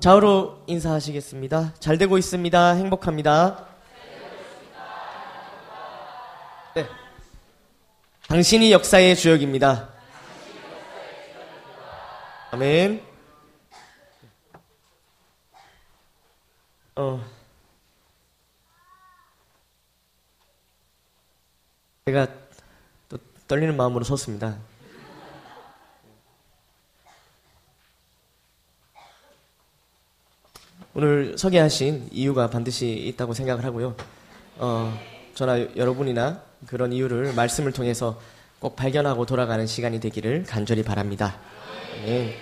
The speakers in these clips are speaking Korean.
좌우로 인사하시겠습니다. 잘 되고 있습니다. 행복합니다. 네. 당신이 역사의 주역입니다. 아멘. 어. 제가 또 떨리는 마음으로 섰습니다. 오늘 소개하신 이유가 반드시 있다고 생각을 하고요. 어, 저나 여러분이나 그런 이유를 말씀을 통해서 꼭 발견하고 돌아가는 시간이 되기를 간절히 바랍니다. 네.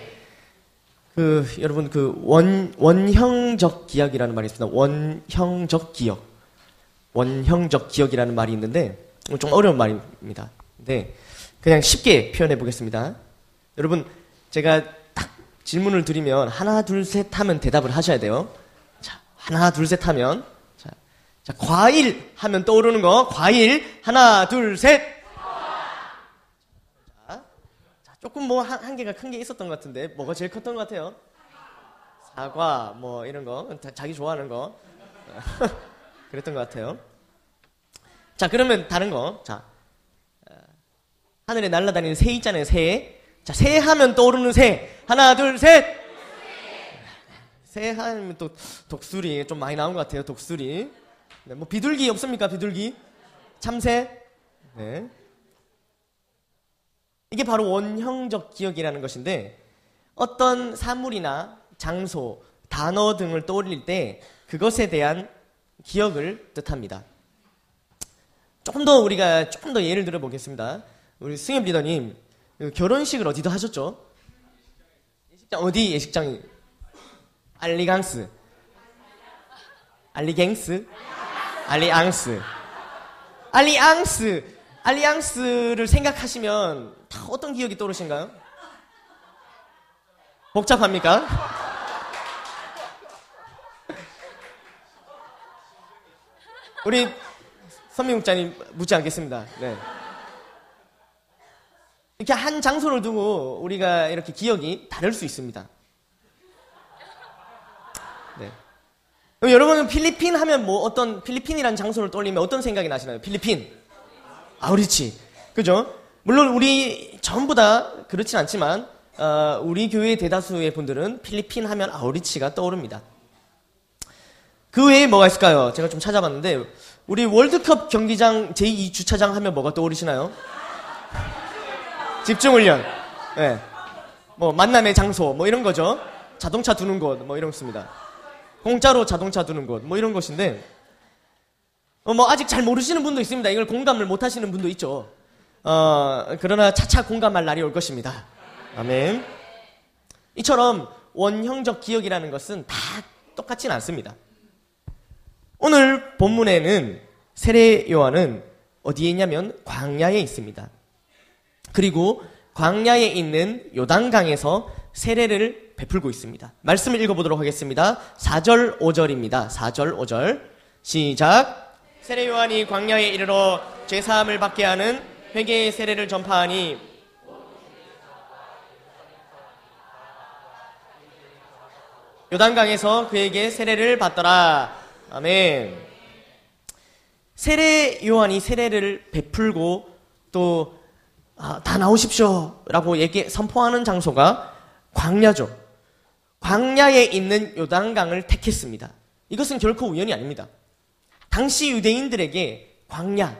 그, 여러분, 그, 원, 원형적 기억이라는 말이 있습니다. 원형적 기억. 원형적 기억이라는 말이 있는데, 좀 어려운 말입니다. 네. 그냥 쉽게 표현해 보겠습니다. 여러분, 제가 질문을 드리면 하나 둘 셋 하면 대답을 하셔야 돼요. 자, 하나 둘 셋 하면 자, 자, 과일 하면 떠오르는 거 과일 하나 둘 셋. 자, 자 조금 뭐 한, 한계가 큰 게 있었던 것 같은데 뭐가 제일 컸던 것 같아요? 사과 뭐 이런 거 자 기 좋아하는 거 그랬던 것 같아요. 자 그러면 다른 거 자. 어, 하늘에 날아다니는 새 있잖아요, 새. 자, 새 하면 떠오르는 새. 하나, 둘, 셋! 새 하면 또 독수리 좀 많이 나온 것 같아요, 독수리. 네, 뭐 비둘기 없습니까, 비둘기? 참새? 네. 이게 바로 원형적 기억이라는 것인데 어떤 사물이나 장소, 단어 등을 떠올릴 때 그것에 대한 기억을 뜻합니다. 조금 더 우리가 조금 더 예를 들어 보겠습니다. 우리 승엽 리더님 그 결혼식을 어디도 하셨죠? 예식장 어디 예식장이? 알리강스, 알리갱스, 알리앙스, 알리앙스, 알리앙스를 생각하시면 다 어떤 기억이 떠오르신가요? 복잡합니까? 우리 선미국장님 묻지 않겠습니다. 네. 이렇게 한 장소를 두고 우리가 이렇게 기억이 다를 수 있습니다. 네. 여러분은 필리핀 하면 뭐 어떤 필리핀이라는 장소를 떠올리면 어떤 생각이 나시나요? 필리핀. 아우리치. 그죠? 물론 우리 전부 다 그렇진 않지만 어, 우리 교회 대다수의 분들은 필리핀 하면 아우리치가 떠오릅니다. 그 외에 뭐가 있을까요? 제가 좀 찾아봤는데 우리 월드컵 경기장 제2주차장 하면 뭐가 떠오르시나요? 집중훈련. 예. 네. 뭐, 만남의 장소, 뭐 이런 거죠. 자동차 두는 곳, 뭐 이런 것입니다. 공짜로 자동차 두는 곳, 뭐 이런 것인데, 어, 뭐 아직 잘 모르시는 분도 있습니다. 이걸 공감을 못 하시는 분도 있죠. 어, 그러나 차차 공감할 날이 올 것입니다. 아멘. 이처럼 원형적 기억이라는 것은 다 똑같진 않습니다. 오늘 본문에는 세례 요한은 어디에 있냐면 광야에 있습니다. 그리고 광야에 있는 요단강에서 세례를 베풀고 있습니다. 말씀을 읽어보도록 하겠습니다. 4절 5절입니다. 4절 5절 시작 세례 요한이 광야에 이르러 죄 사함을 받게 하는 회개의 세례를 전파하니 요단강에서 그에게 세례를 받더라. 아멘. 세례 요한이 세례를 베풀고 또 아, 다 나오십시오. 라고 얘기, 선포하는 장소가 광야죠. 광야에 있는 요단강을 택했습니다. 이것은 결코 우연이 아닙니다. 당시 유대인들에게 광야,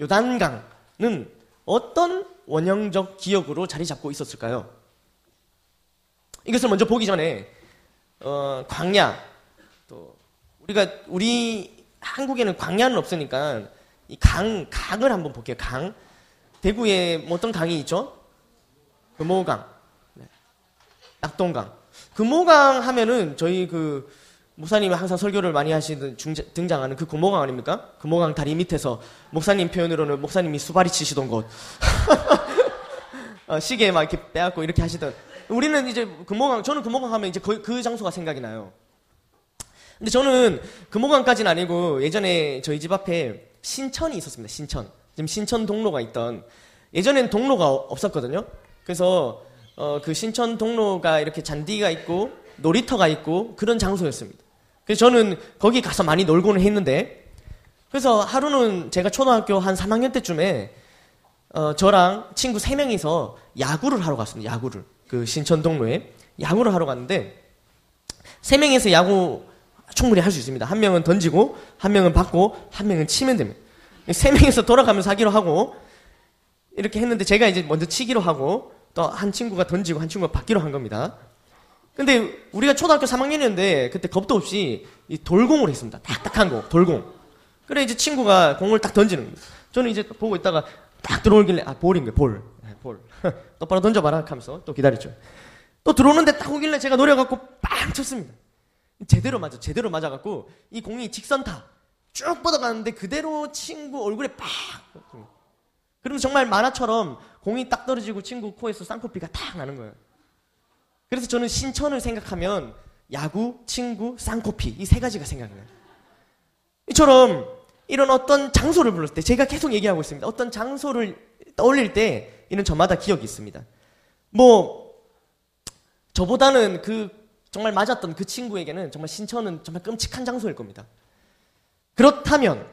요단강은 어떤 원형적 기억으로 자리 잡고 있었을까요? 이것을 먼저 보기 전에, 어, 광야, 또, 우리가, 우리 한국에는 광야는 없으니까, 이 강, 강을 한번 볼게요. 강. 대구에 뭐 어떤 강이 있죠? 금호강, 네. 낙동강. 금호강 하면은 저희 그 목사님이 항상 설교를 많이 하시는 중자, 등장하는 그 금호강 아닙니까? 금호강 다리 밑에서 목사님 표현으로는 목사님이 수발이 치시던 곳. 어, 시계 막 이렇게 빼갖고 이렇게 하시던. 우리는 이제 금호강, 저는 금호강 하면 이제 그, 그 장소가 생각이 나요. 근데 저는 금호강까지는 아니고 예전에 저희 집 앞에 신천이 있었습니다. 신천. 지금 신천 동로가 있던 예전엔 동로가 없었거든요. 그래서 어, 그 신천 동로가 이렇게 잔디가 있고 놀이터가 있고 그런 장소였습니다. 그래서 저는 거기 가서 많이 놀고는 했는데 그래서 하루는 제가 초등학교 한 3학년 때쯤에 어, 저랑 친구 3명이서 야구를 하러 갔습니다. 야구를. 그 신천 동로에 야구를 하러 갔는데 3명이서 야구 충분히 할 수 있습니다. 한 명은 던지고 한 명은 받고 한 명은 치면 됩니다. 3명이서 돌아가면서 하기로 하고 이렇게 했는데 제가 이제 먼저 치기로 하고 또 한 친구가 던지고 한 친구가 받기로 한 겁니다. 근데 우리가 초등학교 3학년이었는데 그때 겁도 없이 이 돌공을 했습니다. 딱딱한 거, 돌공. 그래 이제 친구가 공을 딱 던지는 거예요. 저는 이제 보고 있다가 딱 들어오길래 아 볼인 거예요, 볼. 네, 볼. 똑바로 던져봐라 하면서 또 기다렸죠. 또 들어오는데 딱 오길래 제가 노려갖고 빵 쳤습니다. 제대로 맞아, 제대로 맞아갖고 이 공이 직선타 쭉 뻗어가는데 그대로 친구 얼굴에 팍. 그러면 정말 만화처럼 공이 딱 떨어지고 친구 코에서 쌍코피가 탁 나는 거예요. 그래서 저는 신천을 생각하면 야구, 친구, 쌍코피 이 세 가지가 생각나요. 이처럼 이런 어떤 장소를 불렀을 때 제가 계속 얘기하고 있습니다. 어떤 장소를 떠올릴 때 이런 저마다 기억이 있습니다. 뭐 저보다는 그 정말 맞았던 그 친구에게는 정말 신천은 정말 끔찍한 장소일 겁니다. 그렇다면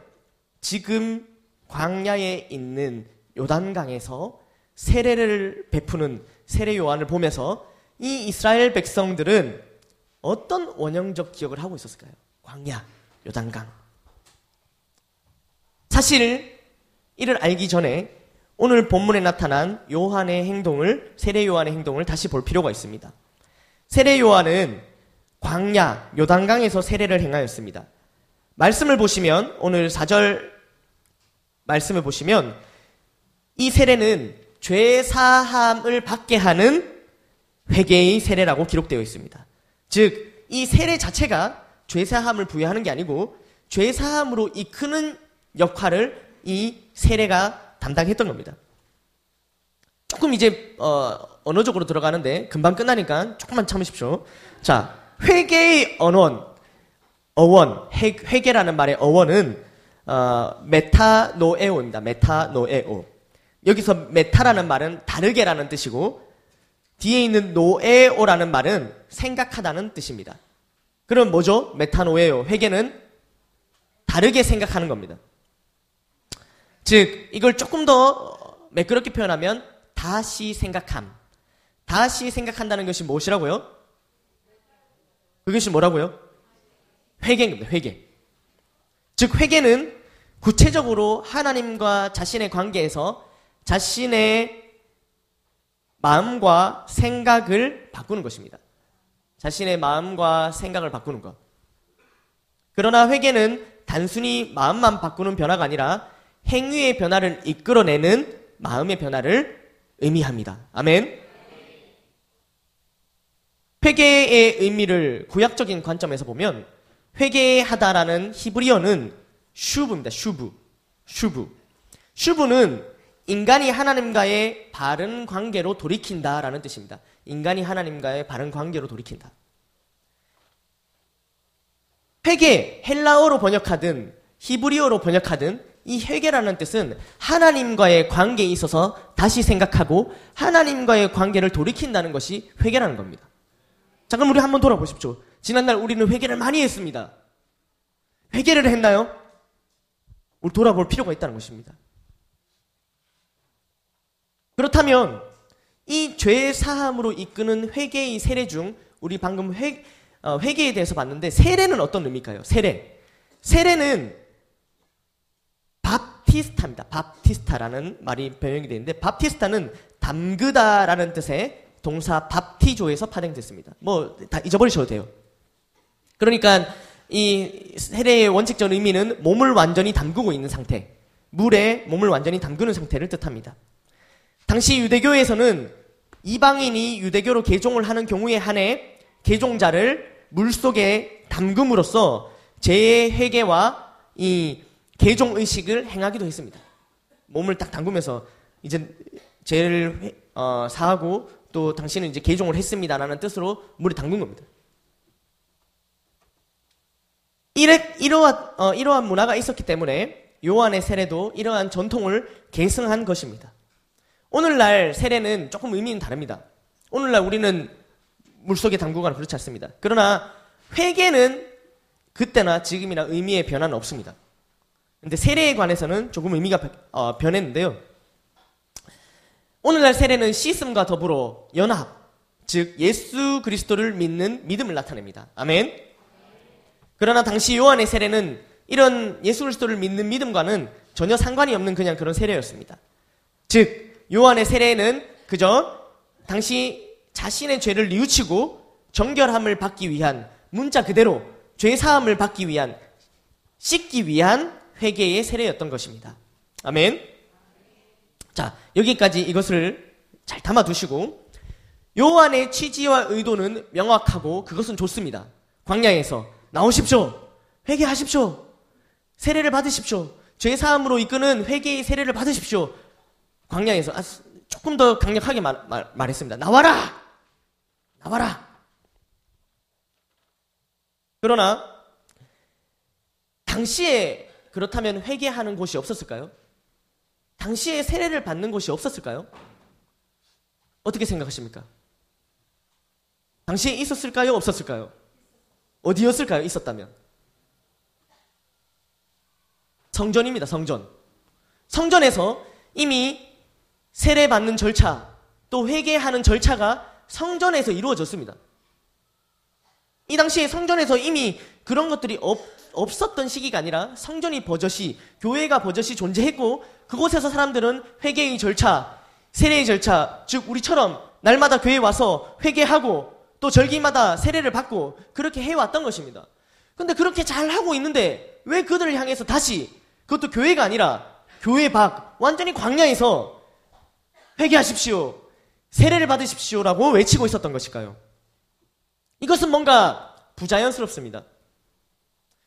지금 광야에 있는 요단강에서 세례를 베푸는 세례 요한을 보면서 이 이스라엘 백성들은 어떤 원형적 기억을 하고 있었을까요? 광야, 요단강. 사실 이를 알기 전에 오늘 본문에 나타난 요한의 행동을 세례 요한의 행동을 다시 볼 필요가 있습니다. 세례 요한은 광야 요단강에서 세례를 행하였습니다. 말씀을 보시면 오늘 4절 말씀을 보시면 이 세례는 죄 사함을 받게 하는 회개의 세례라고 기록되어 있습니다. 즉 이 세례 자체가 죄 사함을 부여하는 게 아니고 죄 사함으로 이끄는 역할을 이 세례가 담당했던 겁니다. 조금 이제 어, 언어적으로 들어가는데 금방 끝나니까 조금만 참으십시오. 자, 회개의 언원, 어원, 회, 회개라는 말의 어원은 어, μετανοέω입니다. μετανοέω. 여기서 μετά라는 말은 다르게라는 뜻이고 뒤에 있는 νοέω라는 말은 생각하다는 뜻입니다. 그럼 뭐죠? μετανοέω. 회개는 다르게 생각하는 겁니다. 즉, 이걸 조금 더 매끄럽게 표현하면 다시 생각함. 다시 생각한다는 것이 무엇이라고요? 그것이 뭐라고요? 회개입니다. 회개. 즉 회개는 구체적으로 하나님과 자신의 관계에서 자신의 마음과 생각을 바꾸는 것입니다. 자신의 마음과 생각을 바꾸는 것. 그러나 회개는 단순히 마음만 바꾸는 변화가 아니라 행위의 변화를 이끌어내는 마음의 변화를 의미합니다. 아멘. 회개의 의미를 구약적인 관점에서 보면 회개하다라는 히브리어는 שוב입니다. שוב. שוב. שוב는 인간이 하나님과의 바른 관계로 돌이킨다라는 뜻입니다. 인간이 하나님과의 바른 관계로 돌이킨다. 회개, 헬라어로 번역하든 히브리어로 번역하든 이 회개라는 뜻은 하나님과의 관계에 있어서 다시 생각하고 하나님과의 관계를 돌이킨다는 것이 회개라는 겁니다. 자, 그럼 우리 한번 돌아보십시오. 지난날 우리는 회개를 많이 했습니다. 회개를 했나요? 우리 돌아볼 필요가 있다는 것입니다. 그렇다면 이죄 사함으로 이끄는 회개의 세례 중 우리 방금 회, 어, 회개에 대해서 봤는데 세례는 어떤 의미일까요? 세례. 세례는 밥티스타입니다. 밥티스타라는 말이 변형이 되는데 밥티스타는 담그다라는 뜻의 동사 밥티조에서 파생됐습니다. 뭐 다 잊어버리셔도 돼요. 그러니까 이 세례의 원칙적 의미는 몸을 완전히 담그고 있는 상태, 물에 몸을 완전히 담그는 상태를 뜻합니다. 당시 유대교에서는 이방인이 유대교로 개종을 하는 경우에 한해 개종자를 물 속에 담금으로써 죄의 회개와 이 개종 의식을 행하기도 했습니다. 몸을 딱 담그면서 이제 죄를 어, 사하고 또 당신은 이제 개종을 했습니다라는 뜻으로 물에 담근 겁니다. 이래, 이러한, 어, 이러한 문화가 있었기 때문에 요한의 세례도 이러한 전통을 계승한 것입니다. 오늘날 세례는 조금 의미는 다릅니다. 오늘날 우리는 물속에 담그거나 그렇지 않습니다. 그러나 회개는 그때나 지금이나 의미의 변화는 없습니다. 근데 세례에 관해서는 조금 의미가 어, 변했는데요. 오늘날 세례는 씻음과 더불어 연합, 즉 예수 그리스도를 믿는 믿음을 나타냅니다. 아멘. 그러나 당시 요한의 세례는 이런 예수 그리스도를 믿는 믿음과는 전혀 상관이 없는 그냥 그런 세례였습니다. 즉 요한의 세례는 그저 당시 자신의 죄를 뉘우치고 정결함을 받기 위한 문자 그대로 죄 사함을 받기 위한 씻기 위한 회개의 세례였던 것입니다. 아멘. 자, 여기까지 이것을 잘 담아 두시고 요한의 취지와 의도는 명확하고 그것은 좋습니다. 광야에서 나오십시오. 회개하십시오. 세례를 받으십시오. 죄 사함으로 이끄는 회개의 세례를 받으십시오. 광야에서 아, 조금 더 강력하게 말, 말, 말했습니다. 나와라! 나와라! 그러나 당시에 그렇다면 회개하는 곳이 없었을까요? 당시에 세례를 받는 곳이 없었을까요? 어떻게 생각하십니까? 당시에 있었을까요? 없었을까요? 어디였을까요? 있었다면. 성전입니다, 성전. 성전에서 이미 세례 받는 절차, 또 회개하는 절차가 성전에서 이루어졌습니다. 이 당시에 성전에서 이미 그런 것들이 없, 없었던 시기가 아니라 성전이 버젓이, 교회가 버젓이 존재했고, 그곳에서 사람들은 회개의 절차, 세례의 절차, 즉, 우리처럼 날마다 교회에 와서 회개하고, 또 절기마다 세례를 받고, 그렇게 해왔던 것입니다. 근데 그렇게 잘 하고 있는데, 왜 그들을 향해서 다시, 그것도 교회가 아니라, 교회 밖, 완전히 광야에서 회개하십시오. 세례를 받으십시오라고 외치고 있었던 것일까요? 이것은 뭔가 부자연스럽습니다.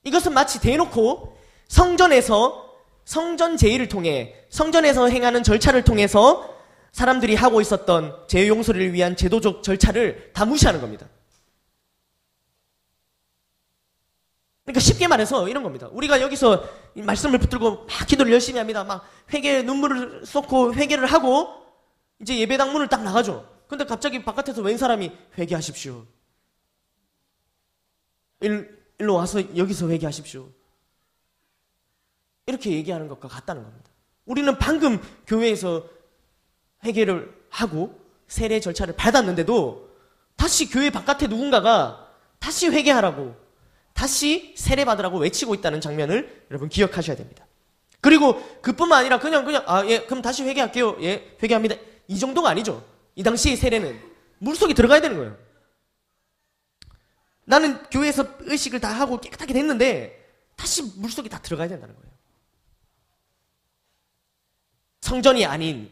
이것은 마치 대놓고 성전에서 성전 제의를 통해 성전에서 행하는 절차를 통해서 사람들이 하고 있었던 죄 용서를 위한 제도적 절차를 다 무시하는 겁니다. 그러니까 쉽게 말해서 이런 겁니다. 우리가 여기서 말씀을 붙들고 막 기도를 열심히 합니다. 막 회개 눈물을 쏟고 회개를 하고 이제 예배당 문을 딱 나가죠. 근데 갑자기 바깥에서 웬 사람이 회개하십시오. 일, 일로 와서 여기서 회개하십시오. 이렇게 얘기하는 것과 같다는 겁니다. 우리는 방금 교회에서 회개를 하고 세례 절차를 받았는데도 다시 교회 바깥에 누군가가 다시 회개하라고 다시 세례 받으라고 외치고 있다는 장면을 여러분 기억하셔야 됩니다. 그리고 그뿐만 아니라 그냥 그냥 아 예 그럼 다시 회개할게요. 예 회개합니다. 이 정도가 아니죠. 이 당시의 세례는 물 속에 들어가야 되는 거예요. 나는 교회에서 의식을 다 하고 깨끗하게 됐는데 다시 물 속에 다 들어가야 된다는 거예요. 성전이 아닌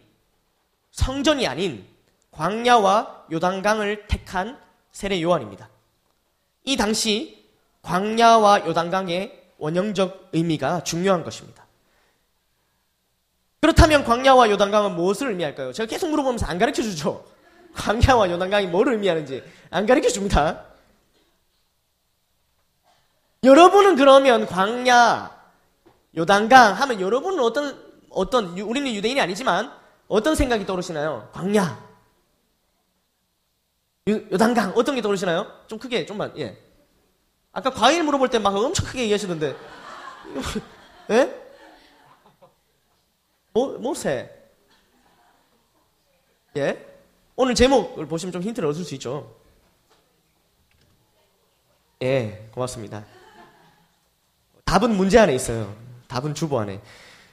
성전이 아닌 광야와 요단강을 택한 세례 요한입니다. 이 당시 광야와 요단강의 원형적 의미가 중요한 것입니다. 그렇다면 광야와 요단강은 무엇을 의미할까요? 제가 계속 물어보면서 안 가르쳐 주죠. 광야와 요단강이 뭘 의미하는지 안 가르쳐 줍니다. 여러분은 그러면 광야, 요단강 하면 여러분은 어떤, 어떤, 우리는 유대인이 아니지만 어떤 생각이 떠오르시나요? 광야, 요, 요단강, 어떤 게 떠오르시나요? 좀 크게, 좀만, 예. 아까 과일 물어볼 때 막 엄청 크게 얘기하시던데. 예? 뭐, 뭐세? 예? 오늘 제목을 보시면 좀 힌트를 얻을 수 있죠. 예, 고맙습니다. 답은 문제 안에 있어요. 답은 주보 안에.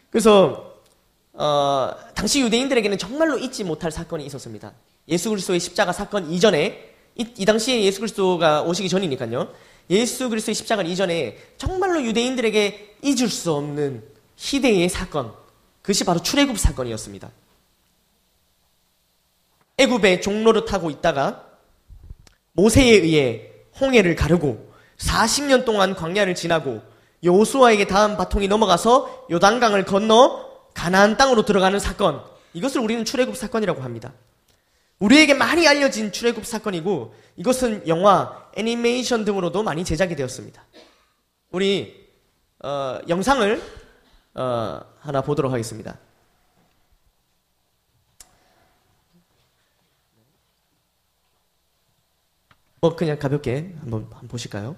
그래서 어, 당시 유대인들에게는 정말로 잊지 못할 사건이 있었습니다. 예수 그리스도의 십자가 사건 이전에 이, 이 당시에 예수 그리스도가 오시기 전이니까요. 예수 그리스도의 십자가 이전에 정말로 유대인들에게 잊을 수 없는 희대의 사건. 그것이 바로 출애굽 사건이었습니다. 애굽의 종로를 타고 있다가 모세에 의해 홍해를 가르고 40년 동안 광야를 지나고 여호수아에게 다음 바통이 넘어가서 요단강을 건너 가나안 땅으로 들어가는 사건. 이것을 우리는 출애굽 사건이라고 합니다. 우리에게 많이 알려진 출애굽 사건이고 이것은 영화, 애니메이션 등으로도 많이 제작이 되었습니다. 우리 어, 영상을 어, 하나 보도록 하겠습니다. 뭐 그냥 가볍게 한번, 한번 보실까요?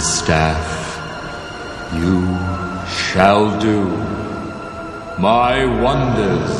This staff, you shall do my wonders.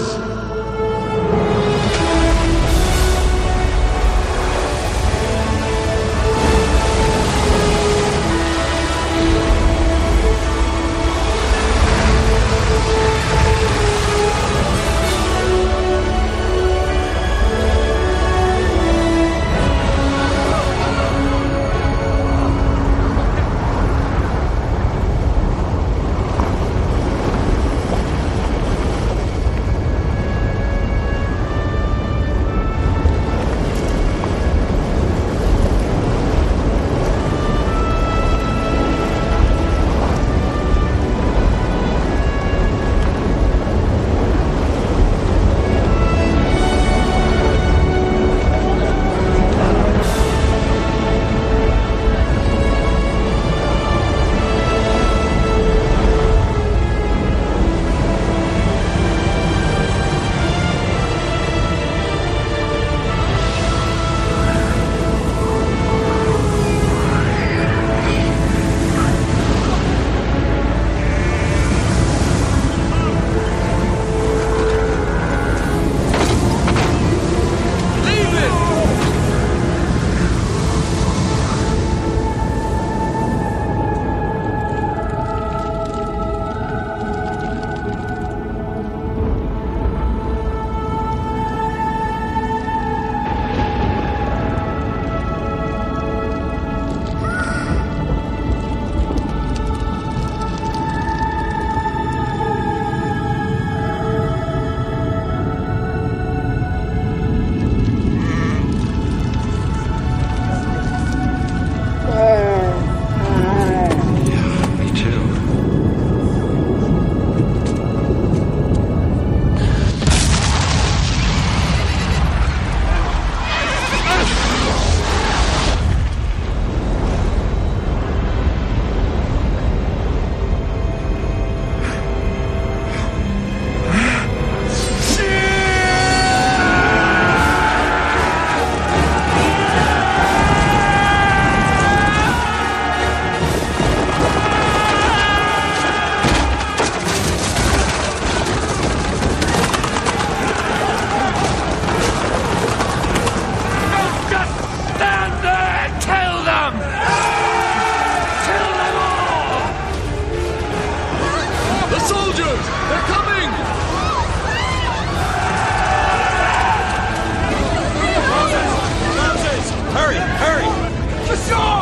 Sure!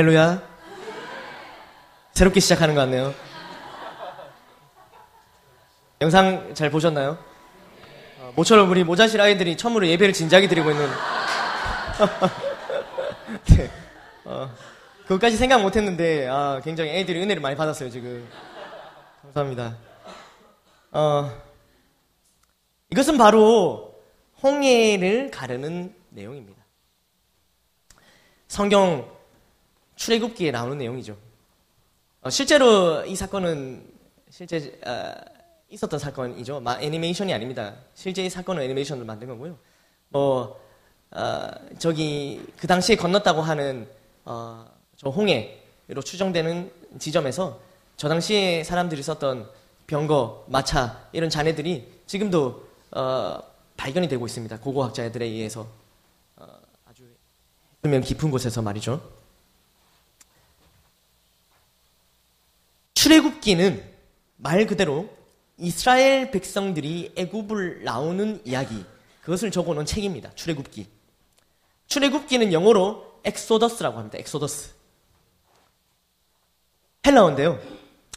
할렐루야. 새롭게 시작하는 것 같네요. 영상 잘 보셨나요? 어, 모처럼 우리 모자실 아이들이 처음으로 예배를 진지하게 드리고 있는. 네. 어, 그것까지 생각 못 했는데, 아, 굉장히 애들이 은혜를 많이 받았어요, 지금. 감사합니다. 어, 이것은 바로 홍해를 가르는 내용입니다. 성경 출애굽기에 나오는 내용이죠. 어, 실제로 이 사건은 실제 어, 있었던 사건이죠. 마, 애니메이션이 아닙니다. 실제 이 사건은 애니메이션을 만든 거고요. 뭐 어, 저기 그 당시에 건넜다고 하는 어, 저 홍해로 추정되는 지점에서 저 당시에 사람들이 썼던 병거, 마차 이런 잔해들이 지금도 어, 발견이 되고 있습니다. 고고학자들에 의해서 어, 아주 수면 깊은 곳에서 말이죠. 출애굽기는 말 그대로 이스라엘 백성들이 애굽을 나오는 이야기 그것을 적어놓은 책입니다. 출애굽기. 출애굽기는 영어로 Exodus라고 합니다. 엑소더스. 헬라어인데요.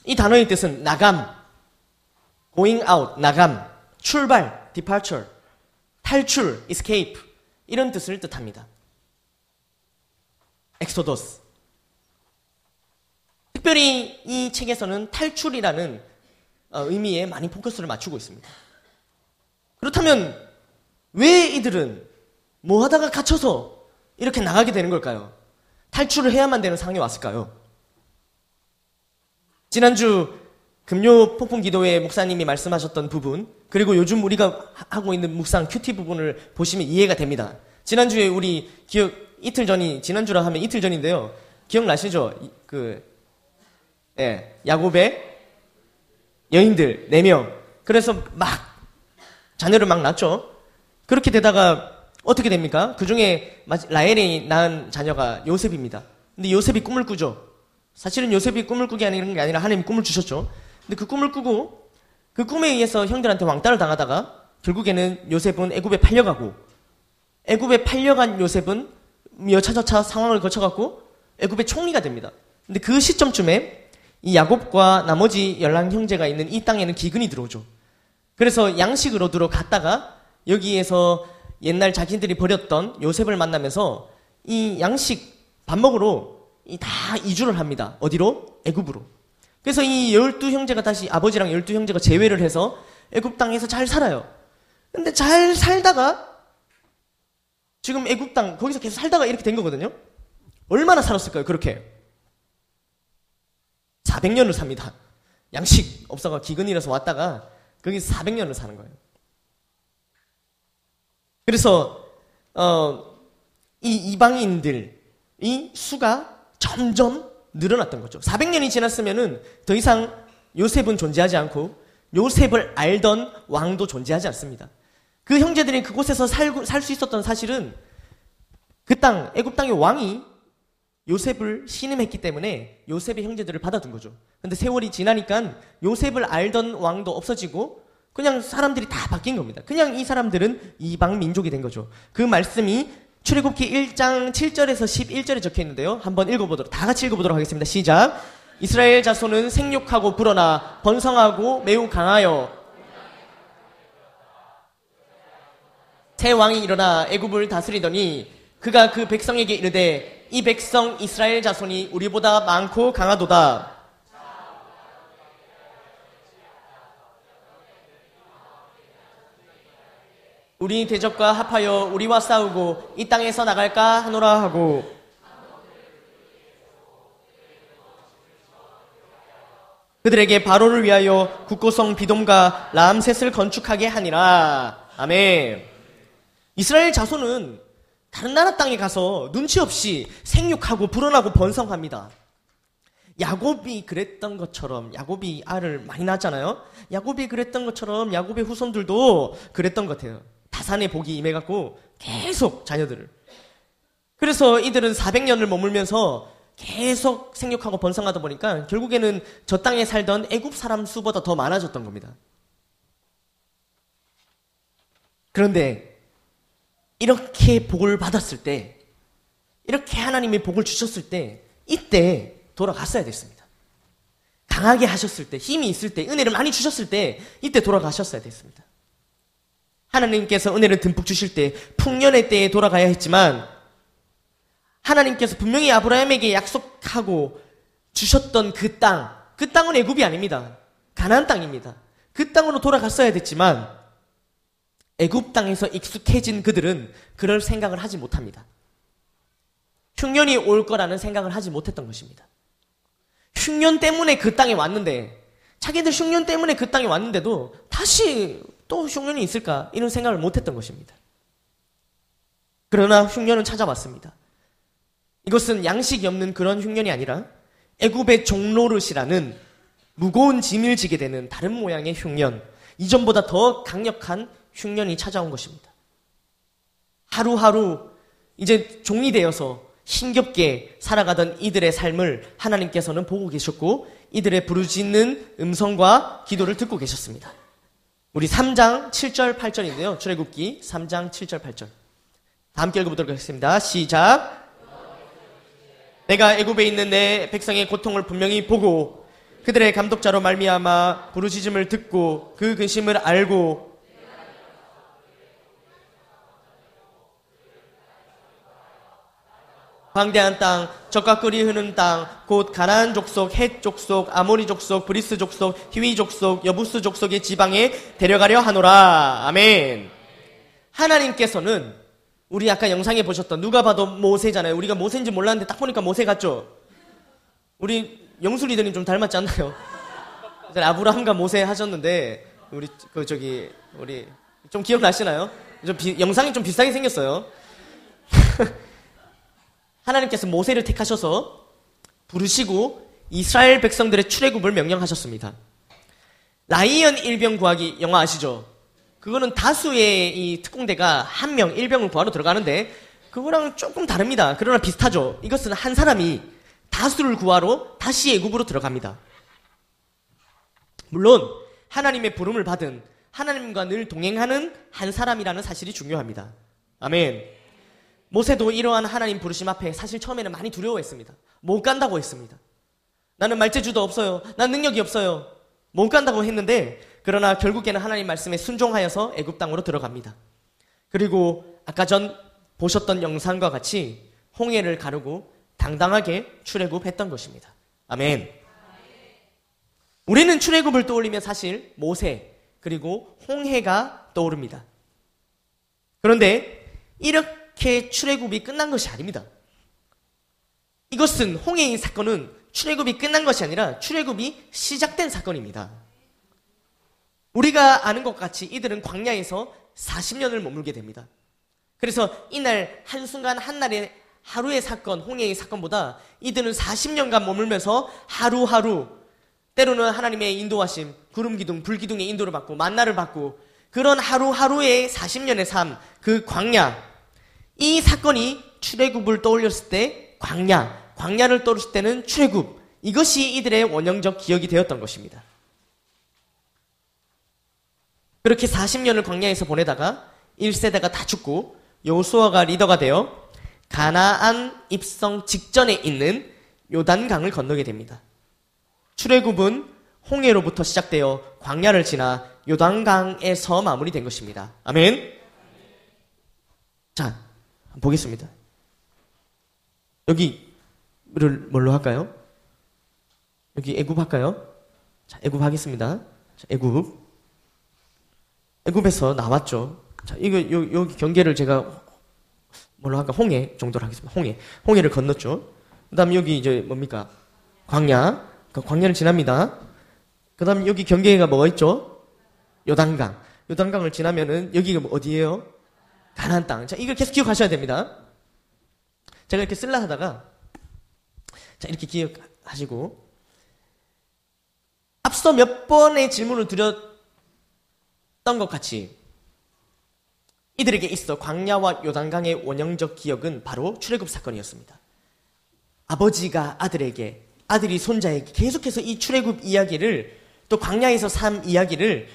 이 단어의 뜻은 나감, going out, 나감, 출발, departure, 탈출, escape 이런 뜻을 뜻합니다. 엑소더스. 특별히 이 책에서는 탈출이라는 어, 의미에 많이 포커스를 맞추고 있습니다. 그렇다면 왜 이들은 뭐 하다가 갇혀서 이렇게 나가게 되는 걸까요? 탈출을 해야만 되는 상황이 왔을까요? 지난주 금요 폭풍 기도회 목사님이 말씀하셨던 부분, 그리고 요즘 우리가 하고 있는 묵상 큐티 부분을 보시면 이해가 됩니다. 지난주에 우리 기억, 이틀 전이, 지난주라 하면 이틀 전인데요. 기억나시죠? 그, 예, 야곱의 여인들 4명. 그래서 막, 자녀를 막 낳죠? 그렇게 되다가 어떻게 됩니까? 그 중에 라헬이 낳은 자녀가 요셉입니다. 근데 요셉이 꿈을 꾸죠. 사실은 요셉이 꿈을 꾸게 하는 게 아니라 하나님이 꿈을 주셨죠. 근데 그 꿈을 꾸고 그 꿈에 의해서 형들한테 왕따를 당하다가 결국에는 요셉은 애굽에 팔려가고 애굽에 팔려간 요셉은 여차저차 상황을 거쳐갖고 애굽의 총리가 됩니다. 근데 그 시점쯤에 이 야곱과 나머지 열랑 형제가 있는 이 땅에는 기근이 들어오죠. 그래서 양식을 얻으러 갔다가 여기에서 옛날 자기들이 버렸던 요셉을 만나면서 이 양식 밥 먹으러 다 이주를 합니다. 어디로? 애굽으로. 그래서 이 열두 형제가 다시 아버지랑 열두 형제가 재회를 해서 애굽 땅에서 잘 살아요. 근데 잘 살다가 지금 애굽 땅 거기서 계속 살다가 이렇게 된 거거든요. 얼마나 살았을까요? 그렇게 400년을 삽니다. 양식 없어가 기근이라서 왔다가 거기서 400년을 사는 거예요. 그래서 어, 이 이방인들이 수가 점점 늘어났던 거죠. 400년이 지났으면은 더 이상 요셉은 존재하지 않고 요셉을 알던 왕도 존재하지 않습니다. 그 형제들이 그곳에서 살 수 있었던 사실은 그 땅, 애굽 땅의 왕이 요셉을 신임했기 때문에 요셉의 형제들을 받아둔 거죠. 근데 세월이 지나니까 요셉을 알던 왕도 없어지고 그냥 사람들이 다 바뀐 겁니다. 그냥 이 사람들은 이방 민족이 된 거죠. 그 말씀이 출애굽기 1장 7절에서 11절에 적혀 있는데요. 한번 읽어보도록 다 같이 읽어보도록 하겠습니다. 시작. 이스라엘 자손은 생육하고 불어나 번성하고 매우 강하여 새 왕이 일어나 애굽을 다스리더니 그가 그 백성에게 이르되 이 백성 이스라엘 자손이 우리보다 많고 강하도다. 우리 대적과 합하여 우리와 싸우고 이 땅에서 나갈까 하노라 하고 그들에게 바로를 위하여 국고성 비돔과 람셋을 건축하게 하니라. 아멘. 이스라엘 자손은 다른 나라 땅에 가서 눈치 없이 생육하고 불어나고 번성합니다. 야곱이 그랬던 것처럼 야곱이 알을 많이 낳았잖아요. 야곱이 그랬던 것처럼 야곱의 후손들도 그랬던 것 같아요. 다산의 복이 임해갖고 계속 자녀들을. 그래서 이들은 400년을 머물면서 계속 생육하고 번성하다 보니까 결국에는 저 땅에 살던 애굽 사람 수보다 더 많아졌던 겁니다. 그런데 이렇게 복을 받았을 때, 이렇게 하나님이 복을 주셨을 때, 이때 돌아갔어야 됐습니다. 강하게 하셨을 때, 힘이 있을 때, 은혜를 많이 주셨을 때, 이때 돌아가셨어야 됐습니다. 하나님께서 은혜를 듬뿍 주실 때, 풍년의 때에 돌아가야 했지만, 하나님께서 분명히 아브라함에게 약속하고 주셨던 그 땅, 그 땅은 애굽이 아닙니다. 가나안 땅입니다. 그 땅으로 돌아갔어야 됐지만 애굽 땅에서 익숙해진 그들은 그럴 생각을 하지 못합니다. 흉년이 올 거라는 생각을 하지 못했던 것입니다. 흉년 때문에 그 땅에 왔는데 자기들 흉년 때문에 그 땅에 왔는데도 다시 또 흉년이 있을까 이런 생각을 못했던 것입니다. 그러나 흉년은 찾아왔습니다. 이것은 양식이 없는 그런 흉년이 아니라 애굽의 종로릇이라는 무거운 짐을 지게 되는 다른 모양의 흉년, 이전보다 더 강력한 흉년이 찾아온 것입니다. 하루하루 이제 종이 되어서 힘겹게 살아가던 이들의 삶을 하나님께서는 보고 계셨고 이들의 부르짖는 음성과 기도를 듣고 계셨습니다. 우리 3장 7절 8절인데요. 출애굽기 3장 7절 8절. 다 함께 읽어보도록 하겠습니다. 시작. 내가 애굽에 있는 내 백성의 고통을 분명히 보고 그들의 감독자로 말미암아 부르짖음을 듣고 그 근심을 알고 광대한 땅, 젖과 꿀이 흐르는 땅, 곧 가나안 족속, 헷 족속, 아모리 족속, 브리스 족속, 히위 족속, 여부스 족속의 지방에 데려가려 하노라. 아멘. 하나님께서는 우리 아까 영상에 보셨던 누가 봐도 모세잖아요. 우리가 모세인지 몰랐는데 딱 보니까 모세 같죠? 우리 영수 리더님 좀 닮았지 않나요? 아브라함과 모세 하셨는데 우리 그 저기 우리 좀 기억나시나요? 좀 비, 영상이 좀 비슷하게 생겼어요. 하나님께서 모세를 택하셔서 부르시고 이스라엘 백성들의 출애굽을 명령하셨습니다. 라이언 일병 구하기 영화 아시죠? 그거는 다수의 이 특공대가 한 명, 일병을 구하러 들어가는데 그거랑 조금 다릅니다. 그러나 비슷하죠. 이것은 한 사람이 다수를 구하러 다시 애굽으로 들어갑니다. 물론 하나님의 부름을 받은 하나님과 늘 동행하는 한 사람이라는 사실이 중요합니다. 아멘. 모세도 이러한 하나님 부르심 앞에 사실 처음에는 많이 두려워했습니다. 못 간다고 했습니다. 나는 말재주도 없어요. 난 능력이 없어요. 못 간다고 했는데 그러나 결국에는 하나님 말씀에 순종하여서 애굽 땅으로 들어갑니다. 그리고 아까 전 보셨던 영상과 같이 홍해를 가르고 당당하게 출애굽했던 것입니다. 아멘. 우리는 출애굽을 떠올리면 사실 모세 그리고 홍해가 떠오릅니다. 그런데 이렇게 출애굽이 끝난 것이 아닙니다. 이것은 홍해의 사건은 출애굽이 끝난 것이 아니라 출애굽이 시작된 사건입니다. 우리가 아는 것 같이 이들은 광야에서 40년을 머물게 됩니다. 그래서 이날 한순간 한날의 하루의 사건, 홍해의 사건보다 이들은 40년간 머물면서 하루하루 때로는 하나님의 인도하심, 구름 기둥, 불 기둥의 인도를 받고 만나를 받고 그런 하루하루의 40년의 삶, 그 광야 이 사건이 출애굽을 떠올렸을 때 광야, 광야를 떠올렸을 때는 출애굽 이것이 이들의 원형적 기억이 되었던 것입니다. 그렇게 40년을 광야에서 보내다가 1세대가 다 죽고 여호수아가 리더가 되어 가나안 입성 직전에 있는 요단강을 건너게 됩니다. 출애굽은 홍해로부터 시작되어 광야를 지나 요단강에서 마무리된 것입니다. 아멘. 자, 보겠습니다. 여기를 뭘로 할까요? 여기 애굽 할까요? 자, 애굽 하겠습니다. 자, 애굽. 애굽에서 나왔죠. 자, 이거 요, 요 경계를 제가 뭘로 할까? 홍해 정도로 하겠습니다. 홍해. 홍해를 건넜죠. 그다음 여기 이제 뭡니까? 광야. 그 광야를 지납니다. 그다음 여기 경계가 뭐가 있죠? 요단강. 요단강을 지나면은 여기가 뭐 어디예요? 가나안 땅. 자, 이걸 계속 기억하셔야 됩니다. 제가 이렇게 쓸라 하다가 자, 이렇게 기억하시고 앞서 몇 번의 질문을 드렸 했던 것 같이 이들에게 있어 광야와 요단강의 원형적 기억은 바로 출애굽 사건이었습니다. 아버지가 아들에게 아들이 손자에게 계속해서 이 출애굽 이야기를 또 광야에서 삶 이야기를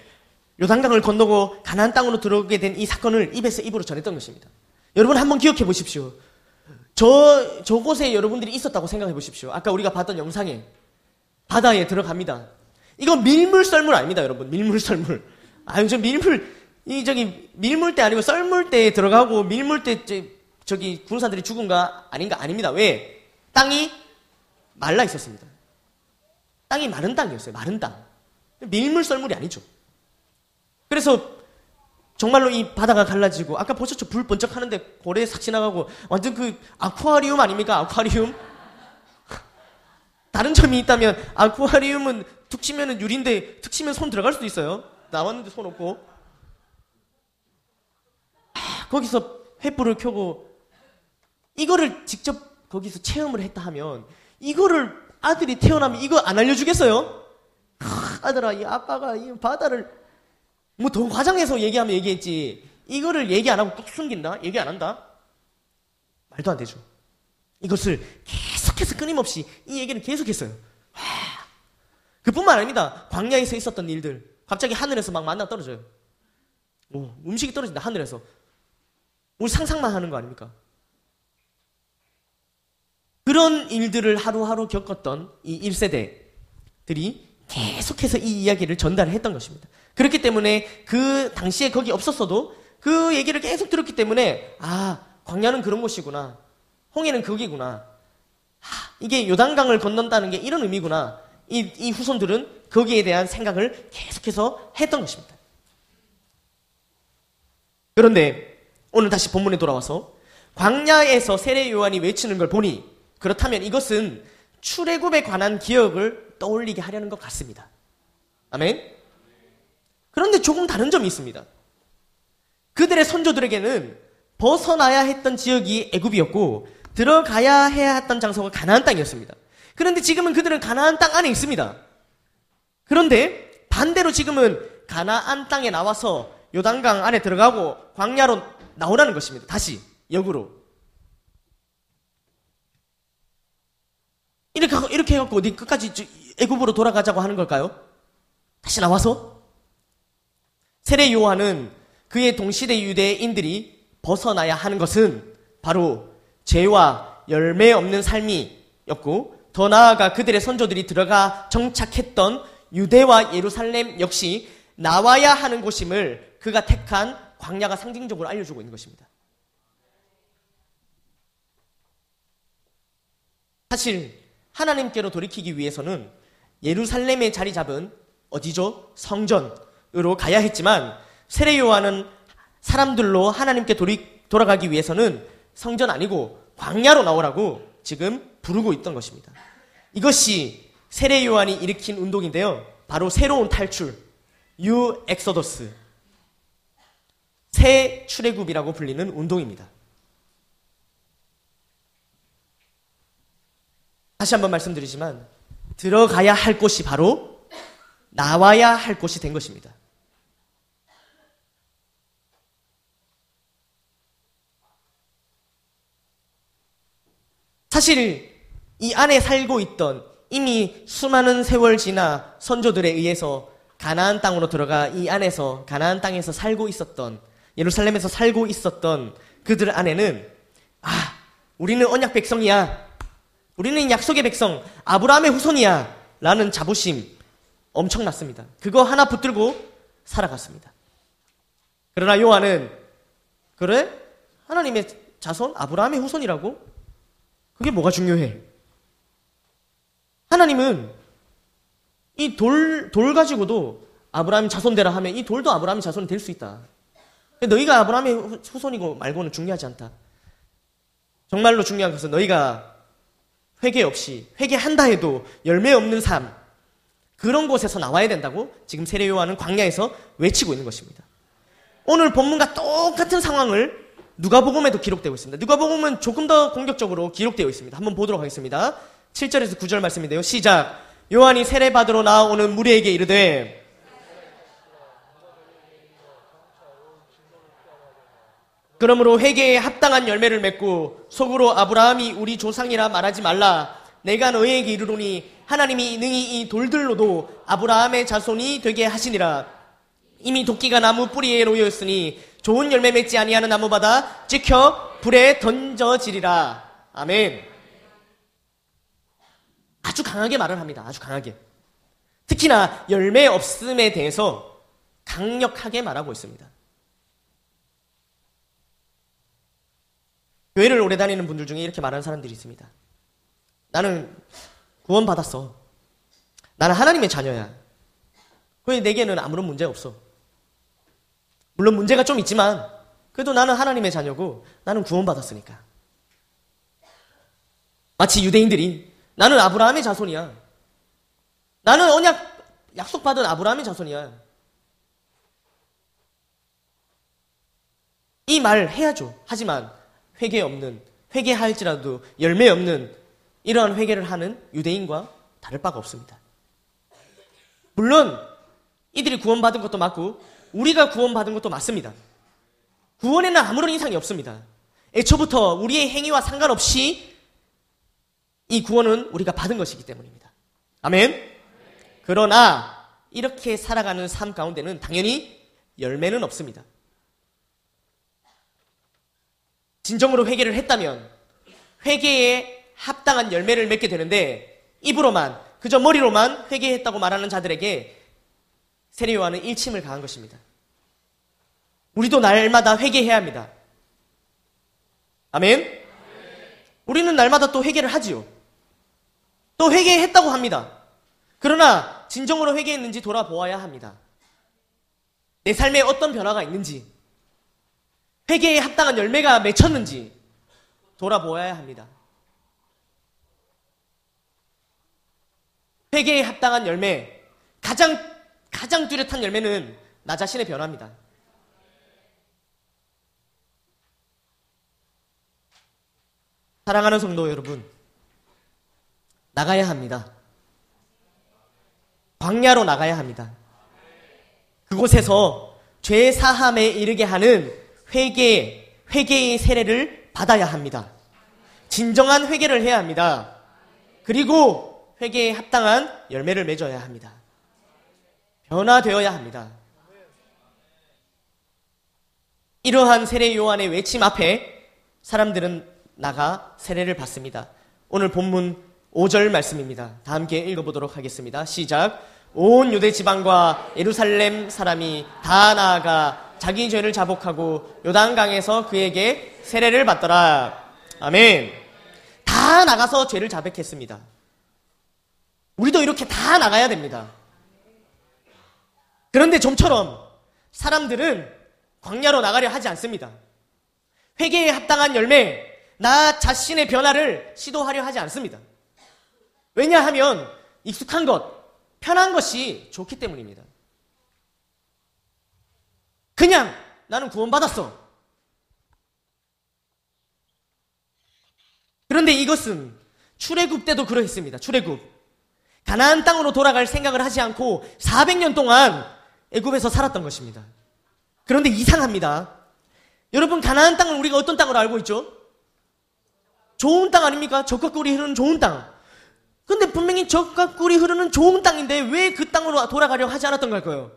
요단강을 건너고 가나안 땅으로 들어오게 된 이 사건을 입에서 입으로 전했던 것입니다. 여러분 한번 기억해 보십시오. 저, 저곳에 여러분들이 있었다고 생각해 보십시오. 아까 우리가 봤던 영상에 바다에 들어갑니다. 이건 밀물 썰물 아닙니다, 여러분. 밀물 썰물. 아유, 저 밀물, 이, 저기, 밀물대 아니고 썰물대에 들어가고 밀물대, 저, 저기, 군사들이 죽은가 아닌가 아닙니다. 왜? 땅이 말라 있었습니다. 땅이 마른 땅이었어요. 마른 땅. 밀물 썰물이 아니죠. 그래서 정말로 이 바다가 갈라지고 아까 보셨죠? 불 번쩍 하는데 고래 싹 지나가고 완전 그 아쿠아리움 아닙니까? 아쿠아리움? 다른 점이 있다면 아쿠아리움은 툭 치면은 유리인데 툭 치면 손 들어갈 수도 있어요. 나왔는데 손 없고. 아, 거기서 횃불을 켜고 이거를 직접 거기서 체험을 했다 하면 이거를 아들이 태어나면 이거 안 알려주겠어요? 아, 아들아, 이 아빠가 이 바다를 뭐 더 과장해서 얘기하면 얘기했지. 이거를 얘기 안 하고 뚝 숨긴다? 얘기 안 한다? 말도 안 되죠. 이것을 계속해서 끊임없이 이 얘기를 계속했어요. 와. 그뿐만 아닙니다. 광야에서 있었던 일들. 갑자기 하늘에서 막 만나 떨어져요. 오, 음식이 떨어진다, 하늘에서. 우리 상상만 하는 거 아닙니까? 그런 일들을 하루하루 겪었던 이 1세대들이 계속해서 이 이야기를 전달했던 것입니다. 그렇기 때문에 그 당시에 거기 없었어도 그 얘기를 계속 들었기 때문에 아 광야는 그런 곳이구나 홍해는 거기구나 아, 이게 요단강을 건넌다는 게 이런 의미구나 이, 이 후손들은 거기에 대한 생각을 계속해서 했던 것입니다. 그런데 오늘 다시 본문에 돌아와서 광야에서 세례 요한이 외치는 걸 보니 그렇다면 이것은 출애굽에 관한 기억을 떠올리게 하려는 것 같습니다. 아멘. 그런데 조금 다른 점이 있습니다. 그들의 선조들에게는 벗어나야 했던 지역이 애굽이었고 들어가야 해야 했던 장소가 가나안 땅이었습니다. 그런데 지금은 그들은 가나안 땅 안에 있습니다. 그런데 반대로 지금은 가나안 땅에 나와서 요단강 안에 들어가고 광야로 나오라는 것입니다. 다시 역으로. 이렇게 이렇게 해갖고 어디 끝까지 애굽으로 돌아가자고 하는 걸까요? 다시 나와서 세례 요한은 그의 동시대 유대인들이 벗어나야 하는 것은 바로 죄와 열매 없는 삶이었고 더 나아가 그들의 선조들이 들어가 정착했던 유대와 예루살렘 역시 나와야 하는 곳임을 그가 택한 광야가 상징적으로 알려주고 있는 것입니다. 사실 하나님께로 돌이키기 위해서는 예루살렘에 자리 잡은 어디죠? 성전, 으로 가야 했지만 세례 요한은 사람들로 하나님께 돌이, 돌아가기 위해서는 성전 아니고 광야로 나오라고 지금 부르고 있던 것입니다. 이것이 세례 요한이 일으킨 운동인데요. 바로 새로운 탈출, New Exodus, 새 출애굽이라고 불리는 운동입니다. 다시 한번 말씀드리지만 들어가야 할 곳이 바로 나와야 할 곳이 된 것입니다. 사실 이 안에 살고 있던 이미 수많은 세월 지나 선조들에 의해서 가나안 땅으로 들어가 이 안에서 가나안 땅에서 살고 있었던 예루살렘에서 살고 있었던 그들 안에는 아 우리는 언약 백성이야 우리는 약속의 백성 아브라함의 후손이야 라는 자부심 엄청났습니다. 그거 하나 붙들고 살아갔습니다. 그러나 요한은 그래 하나님의 자손 아브라함의 후손이라고 그게 뭐가 중요해? 하나님은 이 돌, 돌 가지고도 아브라함 자손되라 하면 이 돌도 아브라함 자손이 될 수 있다. 너희가 아브라함의 후손이고 말고는 중요하지 않다. 정말로 중요한 것은 너희가 회개 없이 회개한다 해도 열매 없는 삶 그런 곳에서 나와야 된다고 지금 세례 요한은 광야에서 외치고 있는 것입니다. 오늘 본문과 똑같은 상황을 누가복음에도 기록되고 있습니다. 누가복음은 조금 더 공격적으로 기록되어 있습니다. 한번 보도록 하겠습니다. 7절에서 9절 말씀인데요. 시작. 요한이 세례 받으러 나오는 무리에게 이르되 그러므로 회개에 합당한 열매를 맺고 속으로 아브라함이 우리 조상이라 말하지 말라. 내가 너희에게 이르노니 하나님이 능히 이 돌들로도 아브라함의 자손이 되게 하시니라. 이미 도끼가 나무 뿌리에 놓여 있으니 좋은 열매 맺지 아니하는 나무마다 찍혀 불에 던져지리라. 아멘. 아주 강하게 말을 합니다. 아주 강하게. 특히나 열매 없음에 대해서 강력하게 말하고 있습니다. 교회를 오래 다니는 분들 중에 이렇게 말하는 사람들이 있습니다. 나는 구원받았어. 나는 하나님의 자녀야. 그래 내게는 아무런 문제 없어. 물론 문제가 좀 있지만 그래도 나는 하나님의 자녀고 나는 구원받았으니까. 마치 유대인들이 나는 아브라함의 자손이야. 나는 언약 약속받은 아브라함의 자손이야. 이 말 해야죠. 하지만 회개 없는 회개할지라도 열매 없는 이러한 회개를 하는 유대인과 다를 바가 없습니다. 물론 이들이 구원받은 것도 맞고 우리가 구원받은 것도 맞습니다. 구원에는 아무런 이상이 없습니다. 애초부터 우리의 행위와 상관없이 이 구원은 우리가 받은 것이기 때문입니다. 아멘. 그러나 이렇게 살아가는 삶 가운데는 당연히 열매는 없습니다. 진정으로 회개를 했다면 회개에 합당한 열매를 맺게 되는데 입으로만 그저 머리로만 회개했다고 말하는 자들에게 세례요한은 일침을 가한 것입니다. 우리도 날마다 회개해야 합니다. 아멘? 우리는 날마다 또 회개를 하지요. 또 회개했다고 합니다. 그러나 진정으로 회개했는지 돌아보아야 합니다. 내 삶에 어떤 변화가 있는지, 회개에 합당한 열매가 맺혔는지 돌아보아야 합니다. 회개에 합당한 열매, 가장, 가장 뚜렷한 열매는 나 자신의 변화입니다. 사랑하는 성도 여러분, 나가야 합니다. 광야로 나가야 합니다. 그곳에서 죄 사함에 이르게 하는 회개, 회개의 세례를 받아야 합니다. 진정한 회개를 해야 합니다. 그리고 회개에 합당한 열매를 맺어야 합니다. 변화되어야 합니다. 이러한 세례 요한의 외침 앞에 사람들은 나가 세례를 받습니다. 오늘 본문 5절 말씀입니다. 다 함께 읽어보도록 하겠습니다. 시작. 온 유대 지방과 예루살렘 사람이 다 나아가 자기 죄를 자복하고 요단강에서 그에게 세례를 받더라. 아멘. 다 나가서 죄를 자백했습니다. 우리도 이렇게 다 나가야 됩니다. 그런데 좀처럼 사람들은 광야로 나가려 하지 않습니다. 회개에 합당한 열매, 나 자신의 변화를 시도하려 하지 않습니다. 왜냐하면 익숙한 것, 편한 것이 좋기 때문입니다. 그냥 나는 구원받았어. 그런데 이것은 출애굽 때도 그러했습니다. 출애굽. 가나안 땅으로 돌아갈 생각을 하지 않고 400년 동안 애굽에서 살았던 것입니다. 그런데 이상합니다. 여러분 가나안 땅은 우리가 어떤 땅으로 알고 있죠? 좋은 땅 아닙니까? 적과 꿀이 흐르는 좋은 땅. 근데 분명히 적과 꿀이 흐르는 좋은 땅인데 왜 그 땅으로 돌아가려 하지 않았던 걸까요?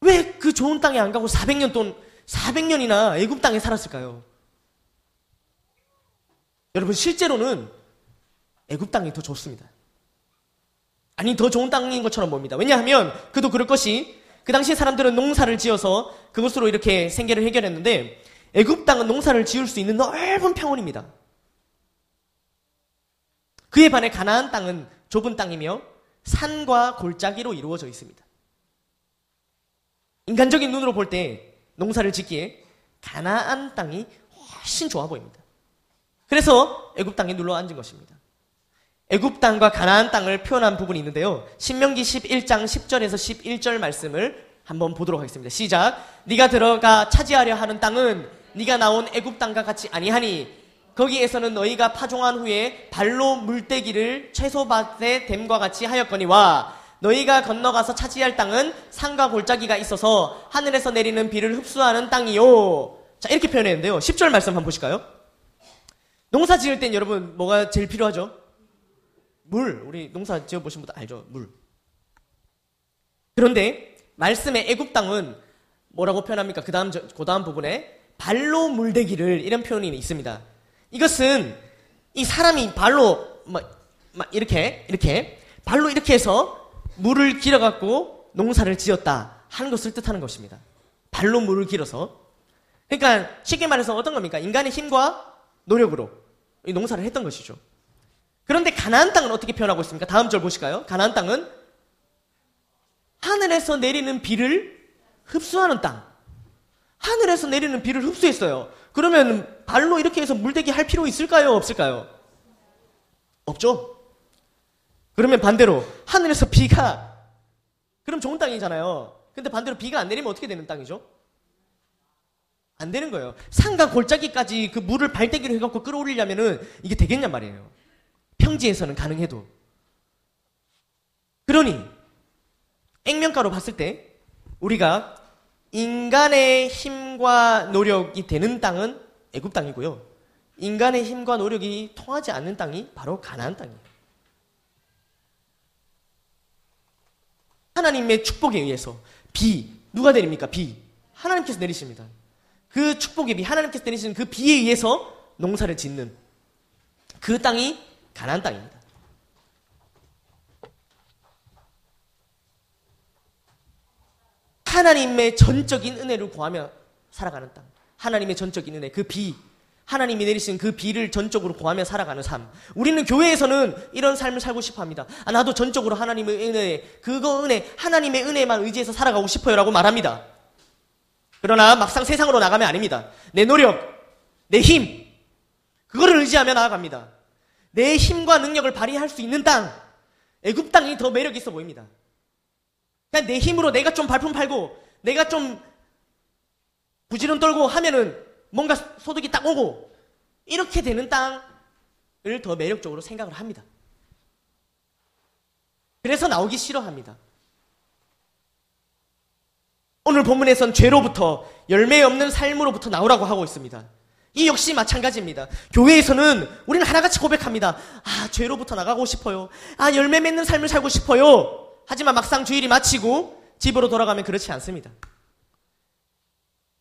왜 그 좋은 땅에 안 가고 400년 돈 400년이나 애굽 땅에 살았을까요? 여러분 실제로는 애굽 땅이 더 좋습니다. 아니 더 좋은 땅인 것처럼 봅니다. 왜냐하면 그도 그럴 것이 그 당시 사람들은 농사를 지어서 그것으로 이렇게 생계를 해결했는데 애굽 땅은 농사를 지을 수 있는 넓은 평원입니다. 그에 반해 가나안 땅은 좁은 땅이며 산과 골짜기로 이루어져 있습니다. 인간적인 눈으로 볼 때 농사를 짓기에 가나안 땅이 훨씬 좋아 보입니다. 그래서 애굽 땅에 눌러 앉은 것입니다. 애굽 땅과 가나안 땅을 표현한 부분이 있는데요. 신명기 11장 10절에서 11절 말씀을 한번 보도록 하겠습니다. 시작. 네가 들어가 차지하려 하는 땅은 네가 나온 애굽 땅과 같이 아니하니 거기에서는 너희가 파종한 후에 발로 물대기를 채소밭에 댐과 같이 하였거니와 너희가 건너가서 차지할 땅은 산과 골짜기가 있어서 하늘에서 내리는 비를 흡수하는 땅이요. 자, 이렇게 표현했는데요. 10절 말씀 한번 보실까요? 농사 지을 땐 여러분 뭐가 제일 필요하죠? 물. 우리 농사 지어 보신 분도 알죠? 물. 그런데 말씀의 애굽 땅은 뭐라고 표현합니까? 그 다음 그 다음 부분에 발로 물대기를 이런 표현이 있습니다. 이것은 이 사람이 발로 막, 막 이렇게 이렇게 발로 이렇게 해서 물을 길어 갖고 농사를 지었다 하는 것을 뜻하는 것입니다. 발로 물을 길어서 그러니까 쉽게 말해서 어떤 겁니까? 인간의 힘과 노력으로 이 농사를 했던 것이죠. 그런데 가나안 땅은 어떻게 표현하고 있습니까? 다음 절 보실까요? 가나안 땅은 하늘에서 내리는 비를 흡수하는 땅. 하늘에서 내리는 비를 흡수했어요. 그러면 발로 이렇게 해서 물대기 할 필요 있을까요? 없을까요? 없죠. 그러면 반대로 하늘에서 비가 그럼 좋은 땅이잖아요. 근데 반대로 비가 안 내리면 어떻게 되는 땅이죠? 안 되는 거예요. 산과 골짜기까지 그 물을 발대기로 해갖고 끌어올리려면은 이게 되겠냔 말이에요. 평지에서는 가능해도. 그러니 액면가로 봤을 때 우리가 인간의 힘과 노력이 되는 땅은 애굽 땅이고요. 인간의 힘과 노력이 통하지 않는 땅이 바로 가나안 땅이에요. 하나님의 축복에 의해서 비 누가 내립니까? 비 하나님께서 내리십니다. 그 축복의 비 하나님께서 내리시는 그 비에 의해서 농사를 짓는 그 땅이 가나안 땅입니다. 하나님의 전적인 은혜를 구하며 살아가는 땅. 하나님의 전적인 은혜, 그 비, 하나님이 내리신 그 비를 전적으로 구하며 살아가는 삶. 우리는 교회에서는 이런 삶을 살고 싶어 합니다. 아, 나도 전적으로 하나님의 은혜, 그거 은혜, 하나님의 은혜만 의지해서 살아가고 싶어요 라고 말합니다. 그러나 막상 세상으로 나가면 아닙니다. 내 노력, 내 힘, 그거를 의지하며 나아갑니다. 내 힘과 능력을 발휘할 수 있는 땅, 애굽 땅이 더 매력 있어 보입니다. 그냥 내 힘으로 내가 좀 발품 팔고 내가 좀 부지런 떨고 하면은 뭔가 소득이 딱 오고 이렇게 되는 땅을 더 매력적으로 생각을 합니다. 그래서 나오기 싫어합니다. 오늘 본문에선 죄로부터 열매 없는 삶으로부터 나오라고 하고 있습니다. 이 역시 마찬가지입니다. 교회에서는 우리는 하나같이 고백합니다. 아, 죄로부터 나가고 싶어요. 아, 열매 맺는 삶을 살고 싶어요. 하지만 막상 주일이 마치고 집으로 돌아가면 그렇지 않습니다.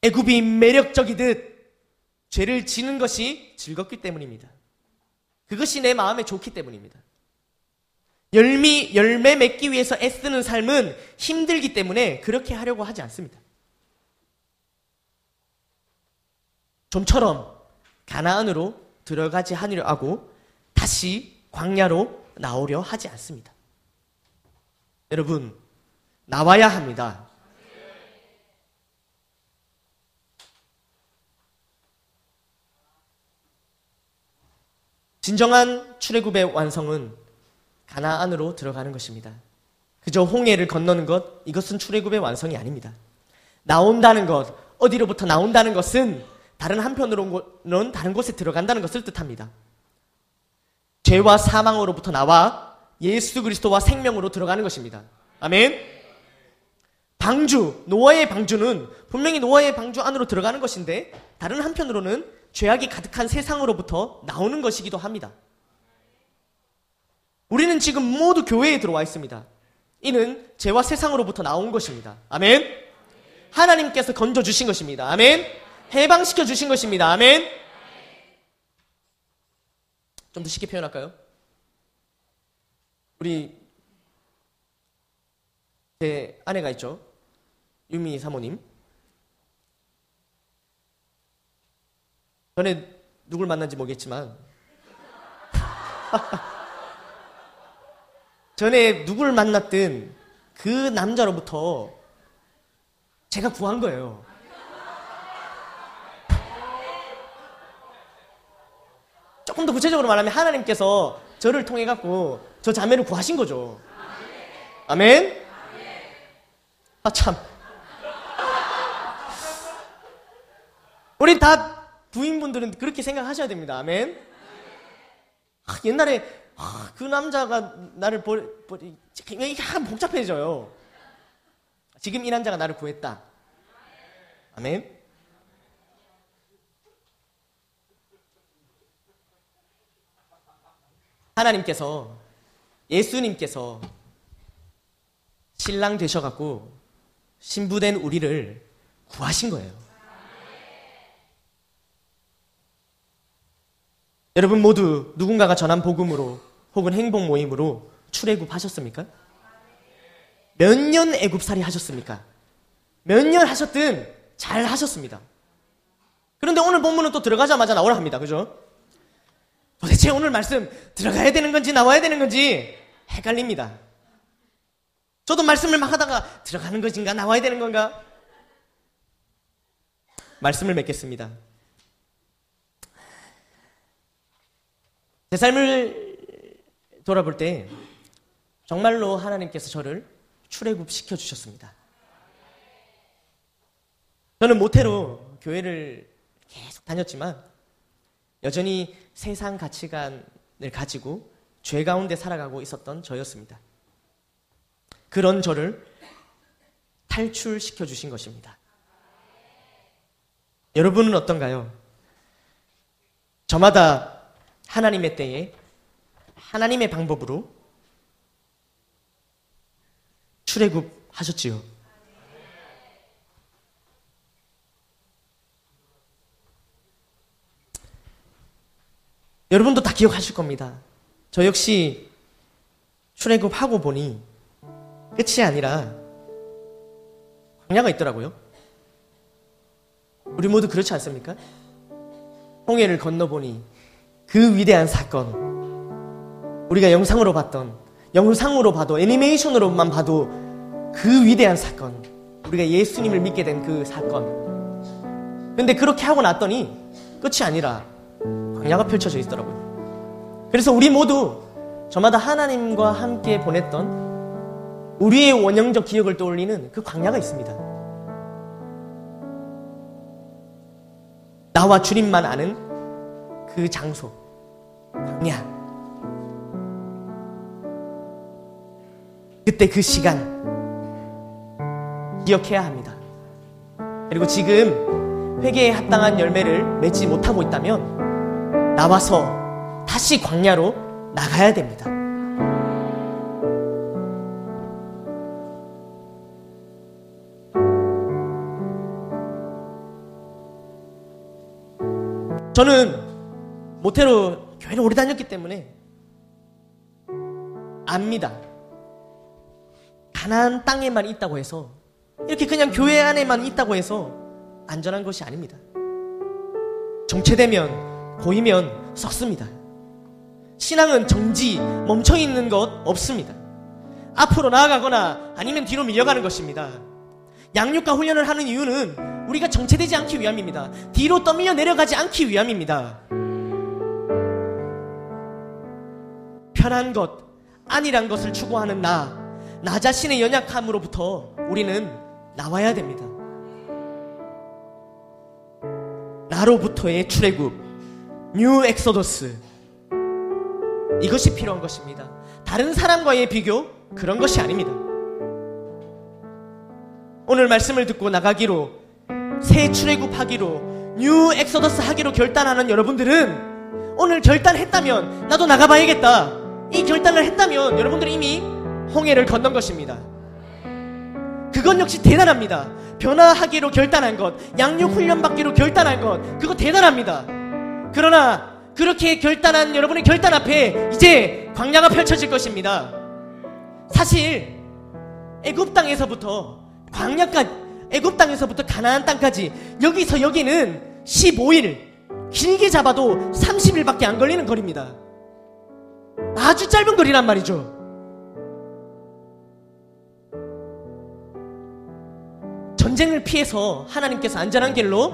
애굽이 매력적이듯 죄를 지는 것이 즐겁기 때문입니다. 그것이 내 마음에 좋기 때문입니다. 열미, 열매 맺기 위해서 애쓰는 삶은 힘들기 때문에 그렇게 하려고 하지 않습니다. 좀처럼 가나안으로 들어가지 하려 하고 다시 광야로 나오려 하지 않습니다. 여러분, 나와야 합니다. 진정한 출애굽의 완성은 가나안으로 들어가는 것입니다. 그저 홍해를 건너는 것, 이것은 출애굽의 완성이 아닙니다. 나온다는 것, 어디로부터 나온다는 것은 다른 한편으로는 다른 곳에 들어간다는 것을 뜻합니다. 죄와 사망으로부터 나와 예수 그리스도와 생명으로 들어가는 것입니다. 아멘. 방주, 노아의 방주는 분명히 노아의 방주 안으로 들어가는 것인데 다른 한편으로는 죄악이 가득한 세상으로부터 나오는 것이기도 합니다. 우리는 지금 모두 교회에 들어와 있습니다. 이는 죄와 세상으로부터 나온 것입니다. 아멘. 하나님께서 건져 주신 것입니다. 아멘. 해방시켜 주신 것입니다. 아멘. 좀 더 쉽게 표현할까요? 우리 제 아내가 있죠. 유미 사모님. 전에 누굴 만난지 모르겠지만 전에 누굴 만났든 그 남자로부터 제가 구한 거예요. 조금 더 구체적으로 말하면 하나님께서 저를 통해 갖고 저 자매를 구하신 거죠. 아멘? 아, 참. 우리 다 부인분들은 그렇게 생각하셔야 됩니다. 아멘? 아, 옛날에 아, 그 남자가 나를 버리, 이게 한 복잡해져요. 지금 이 남자가 나를 구했다. 아멘? 하나님께서 예수님께서 신랑 되셔갖고 신부된 우리를 구하신 거예요. 여러분 모두 누군가가 전한 복음으로 혹은 행복 모임으로 출애굽하셨습니까? 몇 년 애굽살이 하셨습니까? 몇 년 하셨든 잘 하셨습니다. 그런데 오늘 본문은 또 들어가자마자 나오라 합니다. 그죠? 도대체 오늘 말씀 들어가야 되는 건지 나와야 되는 건지 헷갈립니다. 저도 말씀을 막 하다가 들어가는 것인가 나와야 되는 건가? 말씀을 맺겠습니다. 제 삶을 돌아볼 때 정말로 하나님께서 저를 출애굽 시켜 주셨습니다. 저는 모태로 교회를 계속 다녔지만 여전히 세상 가치관을 가지고 죄 가운데 살아가고 있었던 저였습니다. 그런 저를 탈출시켜 주신 것입니다. 여러분은 어떤가요? 저마다 하나님의 때에 하나님의 방법으로 출애굽 하셨지요. 여러분도 다 기억하실 겁니다. 저 역시 출애굽 하고 보니 끝이 아니라 광야가 있더라고요. 우리 모두 그렇지 않습니까? 홍해를 건너보니 그 위대한 사건, 우리가 영상으로 봤던, 영상으로 봐도, 애니메이션으로만 봐도 그 위대한 사건, 우리가 예수님을 믿게 된 그 사건. 근데 그렇게 하고 났더니 끝이 아니라 광야가 펼쳐져 있더라고요. 그래서 우리 모두 저마다 하나님과 함께 보냈던 우리의 원형적 기억을 떠올리는 그 광야가 있습니다. 나와 주님만 아는 그 장소, 광야. 그때 그 시간 기억해야 합니다. 그리고 지금 회개에 합당한 열매를 맺지 못하고 있다면 나와서 다시 광야로 나가야 됩니다. 저는 모태로 교회를 오래 다녔기 때문에 압니다. 가나안 땅에만 있다고 해서 이렇게 그냥 교회 안에만 있다고 해서 안전한 것이 아닙니다. 정체되면 보이면 썩습니다. 신앙은 정지, 멈춰 있는 것 없습니다. 앞으로 나아가거나 아니면 뒤로 밀려가는 것입니다. 양육과 훈련을 하는 이유는 우리가 정체되지 않기 위함입니다. 뒤로 떠밀려 내려가지 않기 위함입니다. 편한 것, 안일한 것을 추구하는 나, 나 자신의 연약함으로부터 우리는 나와야 됩니다. 나로부터의 출애굽, New Exodus. 이것이 필요한 것입니다. 다른 사람과의 비교, 그런 것이 아닙니다. 오늘 말씀을 듣고 나가기로, 새 출애굽하기로, New Exodus 하기로 결단하는 여러분들은 오늘 결단했다면 나도 나가봐야겠다. 이 결단을 했다면 여러분들은 이미 홍해를 건넌 것입니다. 그건 역시 대단합니다. 변화하기로 결단한 것, 양육 훈련 받기로 결단한 것, 그거 대단합니다. 그러나 그렇게 결단한 여러분의 결단 앞에 이제 광야가 펼쳐질 것입니다. 사실 애굽 땅에서부터 광야까지 애굽 땅에서부터 가나안 땅까지 여기서 여기는 15일 길게 잡아도 30일밖에 안 걸리는 거리입니다. 아주 짧은 거리란 말이죠. 전쟁을 피해서 하나님께서 안전한 길로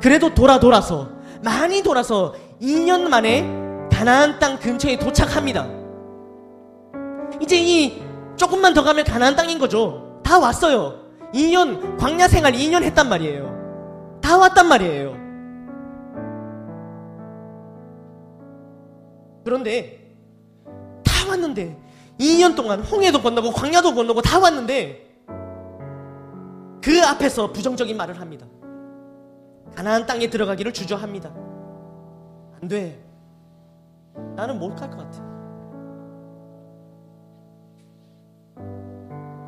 그래도 돌아 돌아서 많이 돌아서 2년 만에 가나안 땅 근처에 도착합니다. 이제 이 조금만 더 가면 가나안 땅인 거죠. 다 왔어요. 2년 광야 생활 2년 했단 말이에요. 다 왔단 말이에요. 그런데 다 왔는데 2년 동안 홍해도 건너고 광야도 건너고 다 왔는데 그 앞에서 부정적인 말을 합니다. 가나안 땅에 들어가기를 주저합니다. 안 돼. 나는 못 갈 것 같아.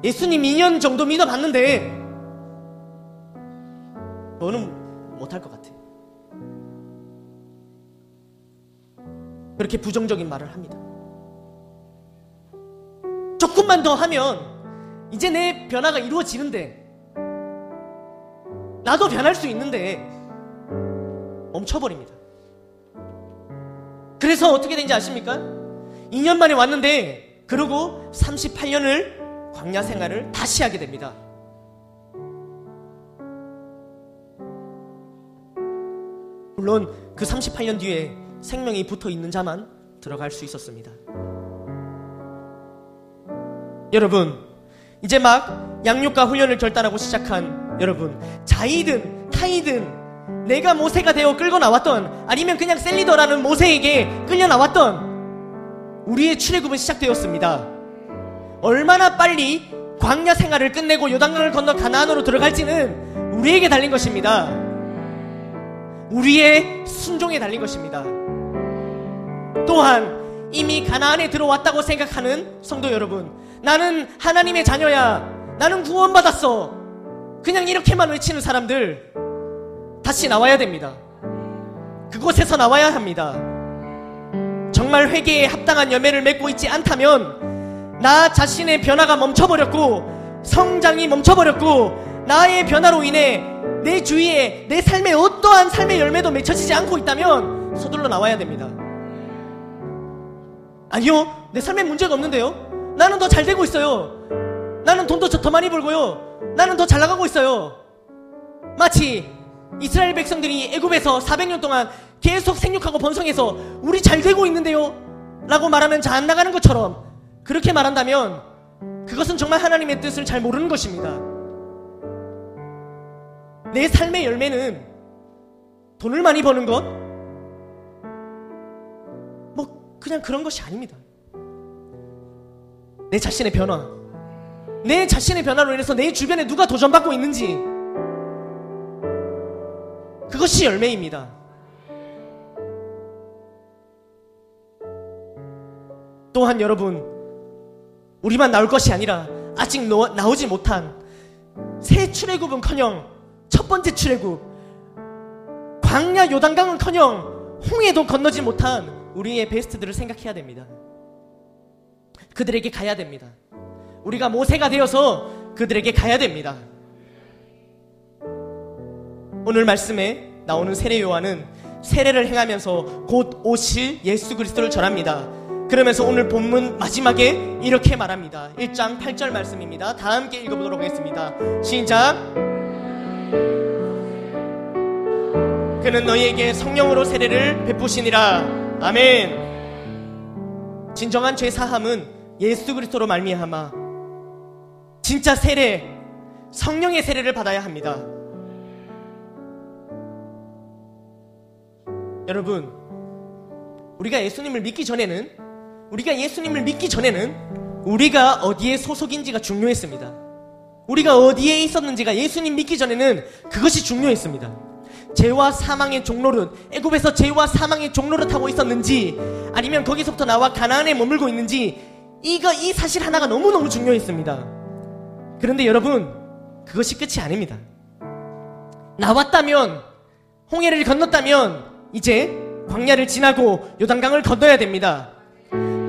예수님 2년 정도 믿어봤는데 너는 못할 것 같아. 그렇게 부정적인 말을 합니다. 조금만 더 하면 이제 내 변화가 이루어지는데 나도 변할 수 있는데 멈춰버립니다. 그래서 어떻게 된지 아십니까? 2년 만에 왔는데 그러고 38년을 광야 생활을 다시 하게 됩니다. 물론 그 38년 뒤에 생명이 붙어 있는 자만 들어갈 수 있었습니다. 여러분, 이제 막 양육과 훈련을 결단하고 시작한 여러분, 자이든 타이든 내가 모세가 되어 끌고 나왔던 아니면 그냥 셀리더라는 모세에게 끌려 나왔던 우리의 출애굽은 시작되었습니다. 얼마나 빨리 광야 생활을 끝내고 요단강을 건너 가나안으로 들어갈지는 우리에게 달린 것입니다. 우리의 순종에 달린 것입니다. 또한 이미 가나안에 들어왔다고 생각하는 성도 여러분, 나는 하나님의 자녀야. 나는 구원받았어. 그냥 이렇게만 외치는 사람들 다시 나와야 됩니다. 그곳에서 나와야 합니다. 정말 회개에 합당한 열매를 맺고 있지 않다면 나 자신의 변화가 멈춰버렸고 성장이 멈춰버렸고 나의 변화로 인해 내 주위에 내 삶의 어떠한 삶의 열매도 맺혀지지 않고 있다면 서둘러 나와야 됩니다. 아니요, 내 삶에 문제가 없는데요. 나는 더 잘 되고 있어요. 나는 돈도 더 많이 벌고요. 나는 더 잘 나가고 있어요. 마치 이스라엘 백성들이 애굽에서 400년 동안 계속 생육하고 번성해서 우리 잘 되고 있는데요. 라고 말하면 잘안 나가는 것처럼 그렇게 말한다면 그것은 정말 하나님의 뜻을 잘 모르는 것입니다. 내 삶의 열매는 돈을 많이 버는 것? 뭐, 그냥 그런 것이 아닙니다. 내 자신의 변화. 내 자신의 변화로 인해서 내 주변에 누가 도전받고 있는지. 그것이 열매입니다. 또한 여러분, 우리만 나올 것이 아니라 아직 나오지 못한 새 출애굽은 커녕 첫 번째 출애굽, 광야 요단강은 커녕 홍해도 건너지 못한 우리의 베스트들을 생각해야 됩니다. 그들에게 가야 됩니다. 우리가 모세가 되어서 그들에게 가야 됩니다. 오늘 말씀에 나오는 세례 요한은 세례를 행하면서 곧 오실 예수 그리스도를 전합니다. 그러면서 오늘 본문 마지막에 이렇게 말합니다. 1장 8절 말씀입니다. 다 함께 읽어보도록 하겠습니다. 시작. 그는 너희에게 성령으로 세례를 베푸시니라. 아멘. 진정한 죄 사함은 예수 그리스도로 말미암아 진짜 세례, 성령의 세례를 받아야 합니다. 여러분, 우리가 예수님을 믿기 전에는, 우리가 예수님을 믿기 전에는 우리가 어디에 소속인지가 중요했습니다. 우리가 어디에 있었는지가 예수님 믿기 전에는 그것이 중요했습니다. 죄와 사망의 종로를 애굽에서 죄와 사망의 종로를 타고 있었는지 아니면 거기서부터 나와 가나안에 머물고 있는지 이거 이 사실 하나가 너무너무 중요했습니다. 그런데 여러분, 그것이 끝이 아닙니다. 나왔다면, 홍해를 건넜다면, 이제 광야를 지나고 요단강을 건너야 됩니다.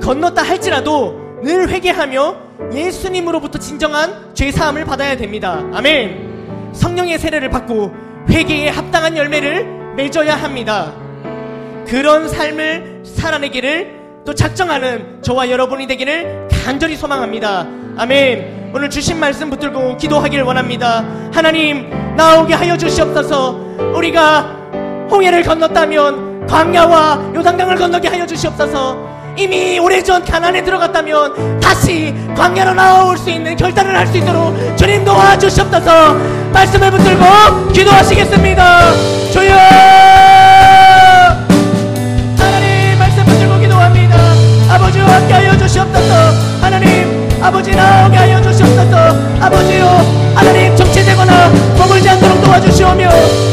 건넜다 할지라도 늘 회개하며 예수님으로부터 진정한 죄 사함을 받아야 됩니다. 아멘. 성령의 세례를 받고 회개에 합당한 열매를 맺어야 합니다. 그런 삶을 살아내기를 또 작정하는 저와 여러분이 되기를 간절히 소망합니다. 아멘. 오늘 주신 말씀 붙들고 기도하기를 원합니다. 하나님, 나오게 하여 주시옵소서. 우리가 홍해를 건넜다면 광야와 요단강을 건너게 하여 주시옵소서. 이미 오래전 가난에 들어갔다면 다시 광야로 나올 수 있는 결단을 할 수 있도록 주님 도와주시옵소서. 말씀을 붙들고 기도하시겠습니다. 주여! 아버지와 함께 하여 주시옵소서 하나님 아버지 나오게 하여 주시옵소서 아버지요 하나님 정체되거나 머물지 않도록 도와주시오며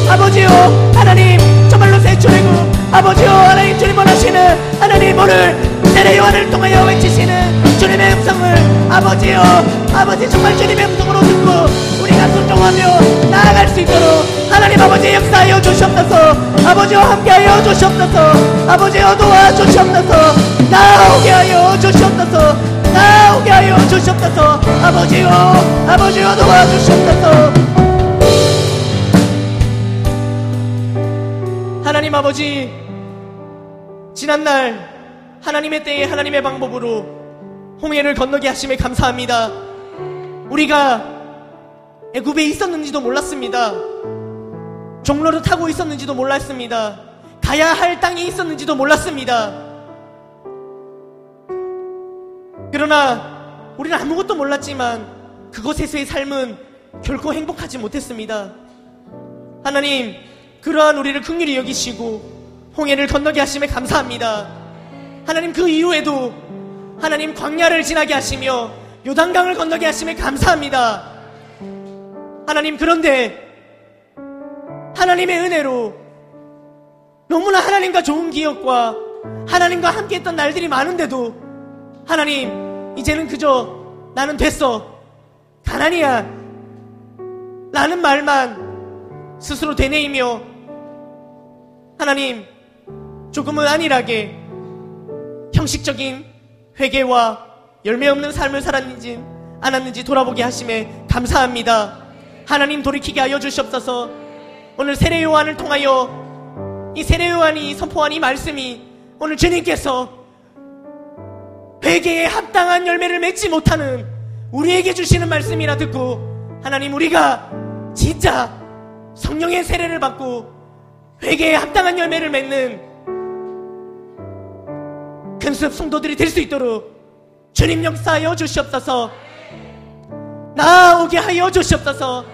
아버지요 하나님 정말로 새출이고 아버지요 하나님 주님 원하시는 하나님 오늘 세례 요한을 통하여 외치시는 주님의 음성을 아버지요 아버지 정말 주님의 음성으로 듣고 우리가 순종하며 나아갈 수 있도록 하나님 아버지 역사하여 주시옵소서. 아버지와 함께하여 주시옵소서. 아버지와 도와주시옵소서. 나오게 하여 주시옵소서 나오게 하여 주시옵소서 아버지여 아버지여 도와주시옵소서 하나님 아버지 지난날 하나님의 때에 하나님의 방법으로 홍해를 건너게 하심에 감사합니다. 우리가 애굽에 있었는지도 몰랐습니다. 종로를 타고 있었는지도 몰랐습니다. 가야 할 땅이 있었는지도 몰랐습니다 그러나 우리는 아무것도 몰랐지만 그곳에서의 삶은 결코 행복하지 못했습니다. 하나님, 그러한 우리를 긍휼히 여기시고 홍해를 건너게 하심에 감사합니다. 하나님 그 이후에도 하나님 광야를 지나게 하시며 요단강을 건너게 하심에 감사합니다. 하나님 그런데 하나님의 은혜로 너무나 하나님과 좋은 기억과 하나님과 함께 했던 날들이 많은데도 하나님 이제는 그저 나는 됐어 가난이야 라는 말만 스스로 되뇌이며 하나님 조금은 안일하게 형식적인 회개와 열매 없는 삶을 살았는지 않았는지 돌아보게 하심에 감사합니다. 하나님 돌이키게 하여 주시옵소서. 오늘 세례 요한을 통하여 이 세례 요한이 선포한 이 말씀이 오늘 주님께서 회개에 합당한 열매를 맺지 못하는 우리에게 주시는 말씀이라 듣고 하나님 우리가 진짜 성령의 세례를 받고 회개에 합당한 열매를 맺는 근습 성도들이 될 수 있도록 주님 역사하여 주시옵소서. 나오게 하여 주시옵소서.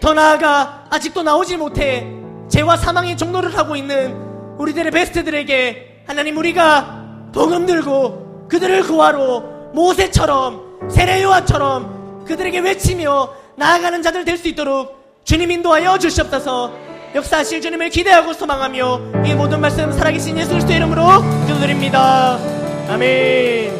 더 나아가 아직도 나오지 못해 죄와 사망의 종로를 하고 있는 우리들의 베스트들에게 하나님 우리가 복음 들고 그들을 구하러 모세처럼 세례요한처럼 그들에게 외치며 나아가는 자들 될 수 있도록 주님 인도하여 주시옵소서. 역사하실 주님을 기대하고 소망하며 이 모든 말씀 살아계신 예수 그리스도의 이름으로 기도드립니다. 아멘